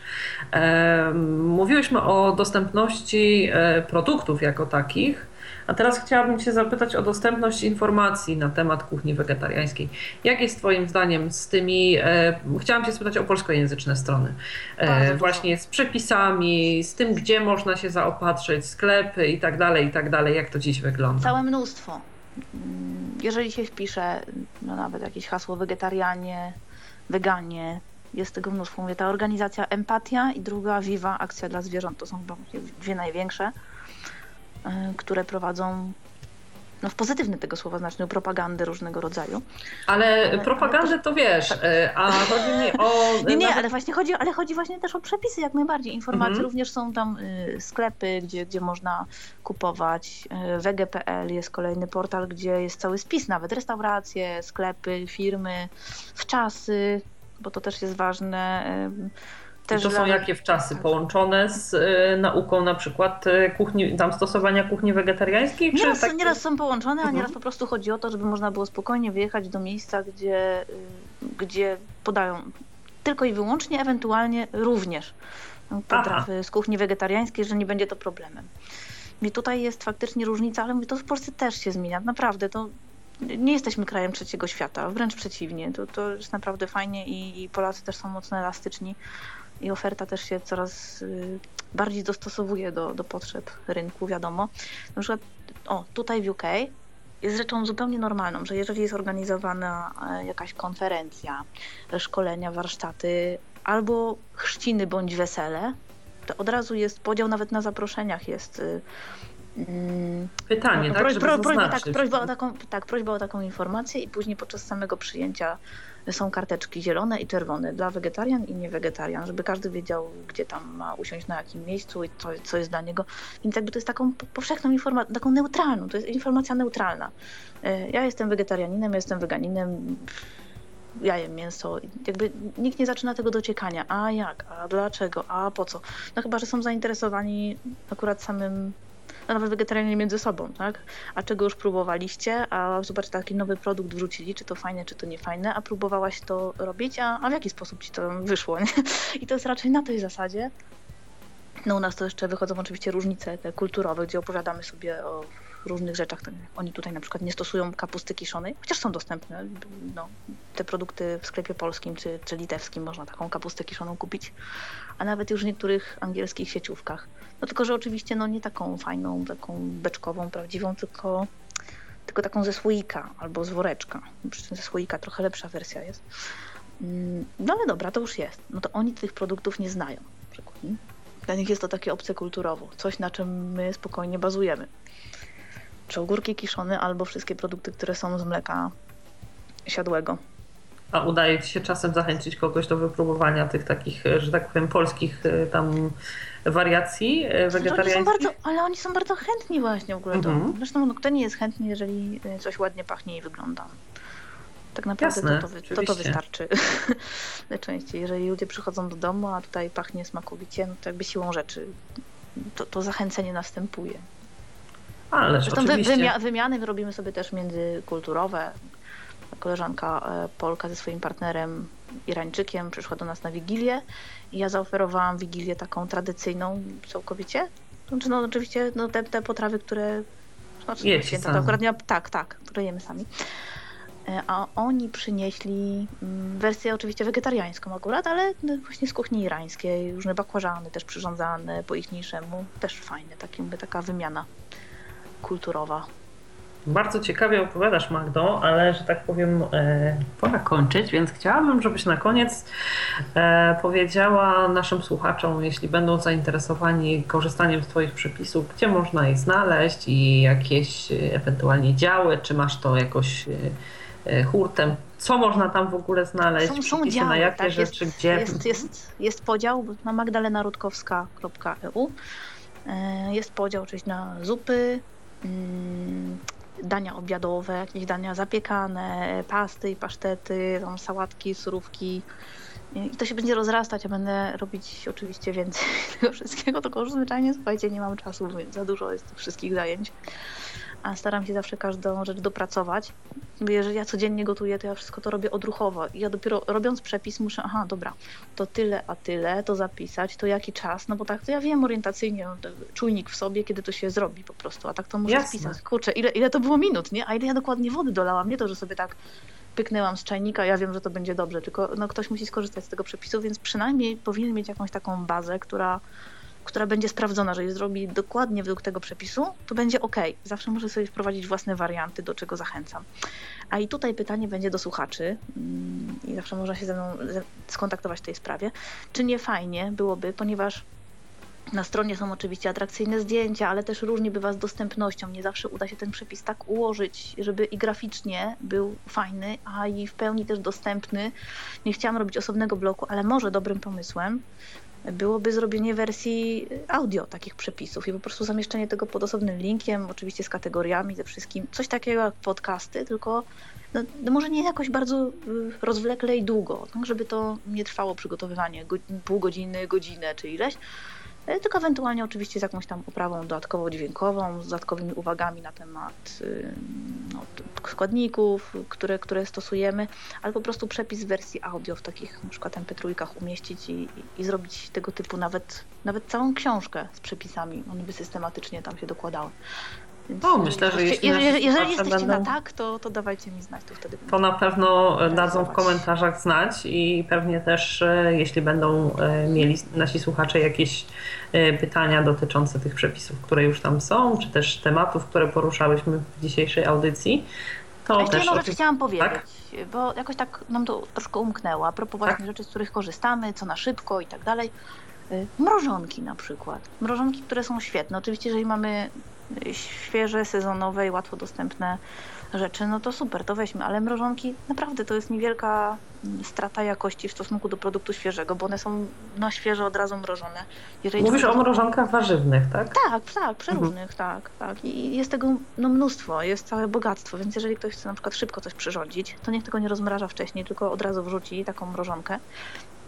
E, mówiłyśmy o dostępności e, produktów jako takich, a teraz chciałabym Cię zapytać o dostępność informacji na temat kuchni wegetariańskiej. Jak jest Twoim zdaniem z tymi, e, chciałam Cię spytać o polskojęzyczne strony, e, właśnie z przepisami, z tym, gdzie można się zaopatrzyć, sklepy i tak dalej, i tak dalej. Jak to dziś wygląda? Całe mnóstwo. Mm, jeżeli się wpisze no nawet jakieś hasło wegetarianie, weganie, jest tego mnóstwo. Mówię, ta organizacja Empatia i druga Viva, Akcja dla Zwierząt, to są chyba dwie największe. E, które prowadzą no w pozytywny tego słowa znaczeniu propagandę różnego rodzaju. Ale propagandę to wiesz, tak. a chodzi mi o... Nie, nie, ale właśnie chodzi, ale chodzi właśnie też o przepisy jak najbardziej. Informacje mhm. również są tam y, sklepy, gdzie, gdzie można kupować. Y, wege.pl jest kolejny portal, gdzie jest cały spis nawet, restauracje, sklepy, firmy, wczasy, bo to też jest ważne. Y, też to są jakie wczasy połączone z y, nauką na przykład y, kuchni, tam stosowania kuchni wegetariańskiej? Nieraz, tak... nieraz są połączone, a mhm. nieraz po prostu chodzi o to, żeby można było spokojnie wyjechać do miejsca, gdzie, y, gdzie podają tylko i wyłącznie, ewentualnie również potrawy Aha. z kuchni wegetariańskiej, że nie będzie to problemem. I tutaj jest faktycznie różnica, ale to w Polsce też się zmienia. Naprawdę, to nie jesteśmy krajem trzeciego świata, wręcz przeciwnie. To, to jest naprawdę fajnie i, i Polacy też są mocno elastyczni i oferta też się coraz y, bardziej dostosowuje do, do potrzeb rynku, wiadomo. Na przykład, o, tutaj w UK jest rzeczą zupełnie normalną, że jeżeli jest organizowana e, jakaś konferencja, szkolenia, warsztaty albo chrzciny bądź wesele, to od razu jest podział nawet na zaproszeniach jest y, mm, Pytanie, no, tak, prośba, prośba, tak, prośba, o taką, tak, prośba o taką informację i później podczas samego przyjęcia są karteczki zielone i czerwone dla wegetarian i niewegetarian, żeby każdy wiedział, gdzie tam ma usiąść, na jakim miejscu i co, co jest dla niego. Więc jakby to jest taką powszechną informacją, taką neutralną, to jest informacja neutralna. E, ja jestem wegetarianinem, jestem weganinem, ja jem mięso. Jakby nikt nie zaczyna tego dociekania. A jak? A dlaczego? A po co? No chyba, że są zainteresowani akurat samym nawet wegetarianie między sobą, tak? A czego już próbowaliście, a zobacz, taki nowy produkt wrzucili, czy to fajne, czy to nie fajne, a próbowałaś to robić, a, a w jaki sposób ci to wyszło, nie? I to jest raczej na tej zasadzie. No u nas to jeszcze wychodzą oczywiście różnice te kulturowe, gdzie opowiadamy sobie o różnych rzeczach. Oni tutaj na przykład nie stosują kapusty kiszonej, chociaż są dostępne. No, te produkty w sklepie polskim czy, czy litewskim można taką kapustę kiszoną kupić, a nawet już w niektórych angielskich sieciówkach. No tylko, że oczywiście no, nie taką fajną, taką beczkową, prawdziwą, tylko, tylko taką ze słoika albo z woreczka. Przy tym ze słoika trochę lepsza wersja jest. Mm, no ale dobra, to już jest. No to oni tych produktów nie znają. Dla nich jest to takie obce kulturowo, coś na czym my spokojnie bazujemy. Czy ogórki kiszone, albo wszystkie produkty, które są z mleka siadłego. A udaje Ci się czasem zachęcić kogoś do wypróbowania tych takich, że tak powiem, polskich y, tam wariacji wegetariańskich? Oni bardzo, ale oni są bardzo chętni właśnie w ogóle. Mhm. Zresztą no, kto nie jest chętny, jeżeli coś ładnie pachnie i wygląda. Tak naprawdę Jasne, to, to, to, to, wystarczy najczęściej. Jeżeli ludzie przychodzą do domu, a tutaj pachnie smakowicie, no to jakby siłą rzeczy to, to zachęcenie następuje. Ależ Zresztą wymia wymiany robimy sobie też międzykulturowe. Koleżanka e, Polka ze swoim partnerem Irańczykiem przyszła do nas na Wigilię i ja zaoferowałam Wigilię taką tradycyjną całkowicie. Znaczy, no oczywiście no, te, te potrawy, które znaczy, Jecie to akurat nie, tak, tak, które jemy sami. E, a oni przynieśli mm, wersję oczywiście wegetariańską akurat, ale no, właśnie z kuchni irańskiej, różne bakłażany też przyrządzane po ich też fajne, tak jakby taka wymiana kulturowa. Bardzo ciekawie opowiadasz, Magdo, ale że tak powiem, e, pora kończyć, więc chciałabym, żebyś na koniec e, powiedziała naszym słuchaczom, jeśli będą zainteresowani korzystaniem z Twoich przepisów, gdzie można je znaleźć i jakieś e, ewentualnie działy, czy masz to jakoś hurtem. Co można tam w ogóle znaleźć? Są, są działy, na jakie tak, rzeczy, jest, gdzie? Jest, jest, jest podział na magdalenarutkowska.eu. E, jest podział oczywiście na zupy, mm, dania obiadowe, jakieś dania zapiekane, pasty pasztety, tam sałatki, surówki. I to się będzie rozrastać, ja będę robić oczywiście więcej tego wszystkiego, tylko już zwyczajnie, słuchajcie, nie mam czasu, za dużo jest tych wszystkich zajęć. A staram się zawsze każdą rzecz dopracować. Bo jeżeli ja codziennie gotuję, to ja wszystko to robię odruchowo. I ja dopiero robiąc przepis muszę, aha, dobra, to tyle, a tyle, to zapisać, to jaki czas, no bo tak to ja wiem orientacyjnie, no, czujnik w sobie, kiedy to się zrobi po prostu, a tak to muszę Jasne. spisać. Kurczę, ile, ile to było minut, nie? A ile ja dokładnie wody dolałam, nie to, że sobie tak pyknęłam z czajnika, ja wiem, że to będzie dobrze, tylko no, ktoś musi skorzystać z tego przepisu, więc przynajmniej powinien mieć jakąś taką bazę, która, która będzie sprawdzona, że jeżeli zrobi dokładnie według tego przepisu, to będzie ok. Zawsze może sobie wprowadzić własne warianty, do czego zachęcam. A i tutaj pytanie będzie do słuchaczy mm, i zawsze można się ze mną skontaktować w tej sprawie. Czy nie fajnie byłoby, ponieważ na stronie są oczywiście atrakcyjne zdjęcia, ale też różnie bywa z dostępnością. Nie zawsze uda się ten przepis tak ułożyć, żeby i graficznie był fajny, a i w pełni też dostępny. Nie chciałam robić osobnego bloku, ale może dobrym pomysłem byłoby zrobienie wersji audio takich przepisów i po prostu zamieszczenie tego pod osobnym linkiem, oczywiście z kategoriami, ze wszystkim. Coś takiego jak podcasty, tylko no, no może nie jakoś bardzo y, rozwlekle i długo, tak, żeby to nie trwało przygotowywanie go, pół godziny, godzinę czy ileś, tylko ewentualnie oczywiście z jakąś tam oprawą dodatkową dźwiękową, z dodatkowymi uwagami na temat y, no, składników, które, które stosujemy, ale po prostu przepis wersji audio w takich przykład mp3 umieścić i, i zrobić tego typu nawet, nawet całą książkę z przepisami. One by systematycznie tam się dokładały. No, myślę, że jeśli, jeżeli, jeżeli jesteście będą... na tak, to, to dawajcie mi znać, to wtedy. To na pewno dadzą w komentarzach znać i pewnie też, e, jeśli będą e, mieli nasi słuchacze jakieś e, pytania dotyczące tych przepisów, które już tam są, czy też tematów, które poruszałyśmy w dzisiejszej audycji, to A jeszcze też. jedną rzecz chciałam powiedzieć, tak? bo jakoś tak nam to troszkę umknęło, a propos tak. właśnie rzeczy, z których korzystamy, co na szybko i tak dalej. Mrożonki na przykład. Mrożonki, które są świetne. Oczywiście, jeżeli mamy świeże, sezonowe i łatwo dostępne rzeczy, no to super, to weźmy, ale mrożonki naprawdę to jest niewielka strata jakości w stosunku do produktu świeżego, bo one są na świeżo od razu mrożone. Jeżeli Mówisz o mrożonkach warzywnych, tak? Tak, tak, przeróżnych, mhm. tak, tak. I jest tego no, mnóstwo, jest całe bogactwo, więc jeżeli ktoś chce na przykład szybko coś przyrządzić, to niech tego nie rozmraża wcześniej, tylko od razu wrzuci taką mrożonkę.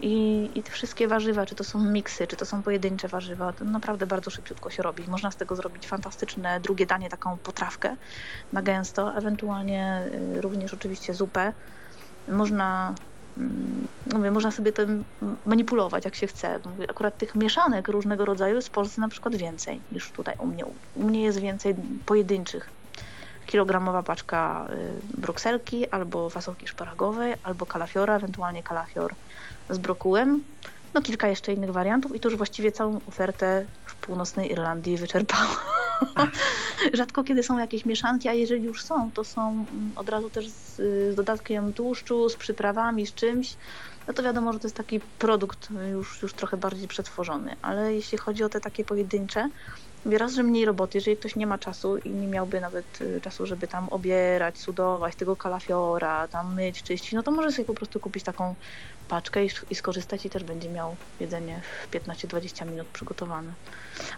I, I te wszystkie warzywa, czy to są miksy, czy to są pojedyncze warzywa, to naprawdę bardzo szybciutko się robi. Można z tego zrobić fantastyczne drugie danie, taką potrawkę na gęsto, ewentualnie y, również oczywiście zupę. Można mm, mówię, można sobie tym manipulować jak się chce. Mówię, akurat tych mieszanek różnego rodzaju jest w Polsce na przykład więcej niż tutaj u mnie. U mnie jest więcej pojedynczych. Kilogramowa paczka y, brukselki, albo fasolki szparagowej, albo kalafiora, ewentualnie kalafior z brokułem. No kilka jeszcze innych wariantów i to już właściwie całą ofertę w północnej Irlandii wyczerpało. Rzadko kiedy są jakieś mieszanki, a jeżeli już są, to są mm, od razu też z, z dodatkiem tłuszczu, z przyprawami, z czymś. No to wiadomo, że to jest taki produkt już, już trochę bardziej przetworzony, ale jeśli chodzi o te takie pojedyncze, raz, że mniej roboty, jeżeli ktoś nie ma czasu i nie miałby nawet y, czasu, żeby tam obierać, sudować tego kalafiora, tam myć, czyścić, no to może sobie po prostu kupić taką paczkę i, i skorzystać i też będzie miał jedzenie w 15-20 minut przygotowane.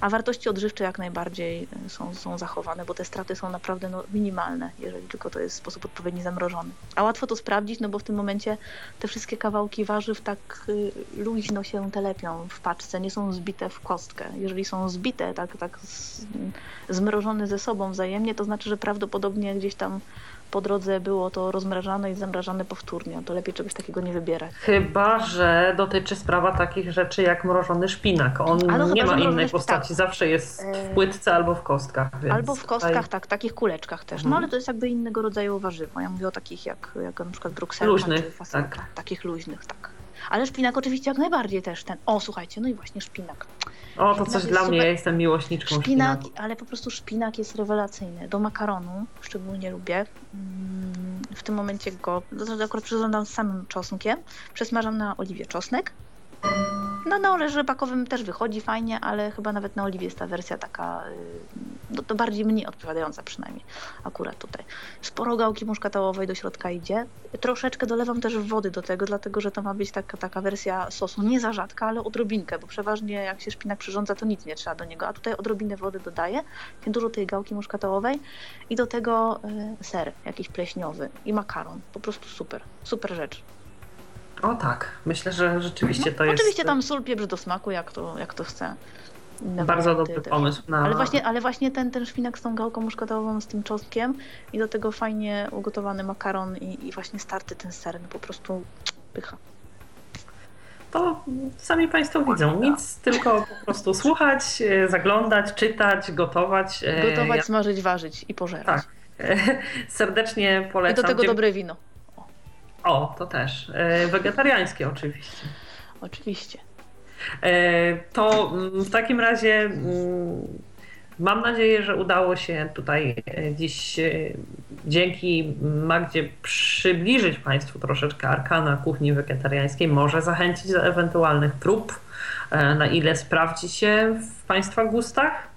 A wartości odżywcze jak najbardziej są, są zachowane, bo te straty są naprawdę no, minimalne, jeżeli tylko to jest w sposób odpowiedni zamrożony. A łatwo to sprawdzić, no bo w tym momencie te wszystkie kawałki warzyw tak y, luźno się telepią w paczce, nie są zbite w kostkę. Jeżeli są zbite, tak, tak zmrożone ze sobą wzajemnie, to znaczy, że prawdopodobnie gdzieś tam po drodze było to rozmrażane i zamrażane powtórnie. To lepiej czegoś takiego nie wybierać. Chyba, że dotyczy sprawa takich rzeczy jak mrożony szpinak. On no, nie ma innej postaci, tak. zawsze jest w płytce albo w kostkach. albo w kostkach, tutaj... tak, takich kuleczkach też. No mhm. ale to jest jakby innego rodzaju warzywo. Ja mówię o takich jak, jak na przykład brukselka luźnych, czy fasolka. Tak. Takich luźnych, tak. Ale szpinak oczywiście jak najbardziej też ten. O, słuchajcie, no i właśnie szpinak. O, to coś dla super... mnie, ja jestem miłośniczką szpinak, szpinaku. Ale po prostu szpinak jest rewelacyjny. Do makaronu szczególnie lubię. Mm, w tym momencie go, akurat przyrządzam z samym czosnkiem. Przesmażam na oliwie czosnek. No na oleju rzepakowym też wychodzi fajnie, ale chyba nawet na oliwie jest ta wersja taka y, to, to bardziej mnie odpowiadająca przynajmniej akurat tutaj. Sporo gałki muszkatałowej do środka idzie. Troszeczkę dolewam też wody do tego, dlatego że to ma być taka, taka wersja sosu, nie za rzadka, ale odrobinkę, bo przeważnie jak się szpinak przyrządza, to nic nie trzeba do niego, a tutaj odrobinę wody dodaję, dużo tej gałki muszkatałowej i do tego y, ser jakiś pleśniowy i makaron. Po prostu super, super rzecz. O tak, myślę, że rzeczywiście to no, jest... Oczywiście tam sól, pieprz do smaku, jak to, jak to chce. Inne bardzo dobry też. pomysł na... Ale właśnie, ale właśnie ten, ten szpinak z tą gałką muszkatową, z tym czosnkiem i do tego fajnie ugotowany makaron i, i właśnie starty ten ser, no po prostu pycha. To sami Państwo widzą. Nic, tylko po prostu słuchać, e, zaglądać, czytać, gotować. E, gotować, ja... smażyć, ważyć i pożerać. Tak. Serdecznie polecam. I do tego dobre wino. O, to też. E, wegetariańskie oczywiście. Oczywiście. E, to mm, w takim razie mm, mam nadzieję, że udało się tutaj e, dziś dzięki Magdzie przybliżyć Państwu troszeczkę arkana kuchni wegetariańskiej, może zachęcić do ewentualnych prób, na ile sprawdzi się w Państwa gustach.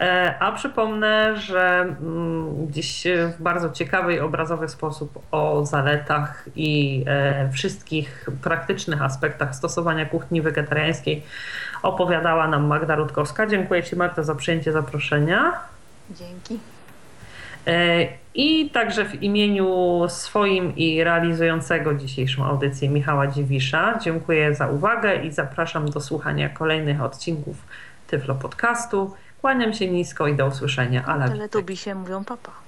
E, a przypomnę, że mm, gdzieś w bardzo ciekawy i obrazowy sposób o zaletach i e, wszystkich praktycznych aspektach stosowania kuchni wegetariańskiej opowiadała nam Magda Rutkowska. Dziękuję Ci Magda za przyjęcie zaproszenia. Dzięki. E, I także w imieniu swoim i realizującego dzisiejszą audycję Michała Dziwisza dziękuję za uwagę i zapraszam do słuchania kolejnych odcinków Tyflo Podcastu. Kłaniam się nisko i do usłyszenia. Ale Teletubi się mówią papa.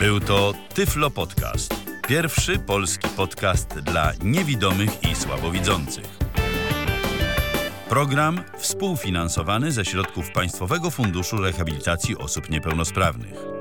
Był to Tyflo Podcast. Pierwszy polski podcast dla niewidomych i słabowidzących. Program współfinansowany ze środków Państwowego Funduszu Rehabilitacji Osób Niepełnosprawnych.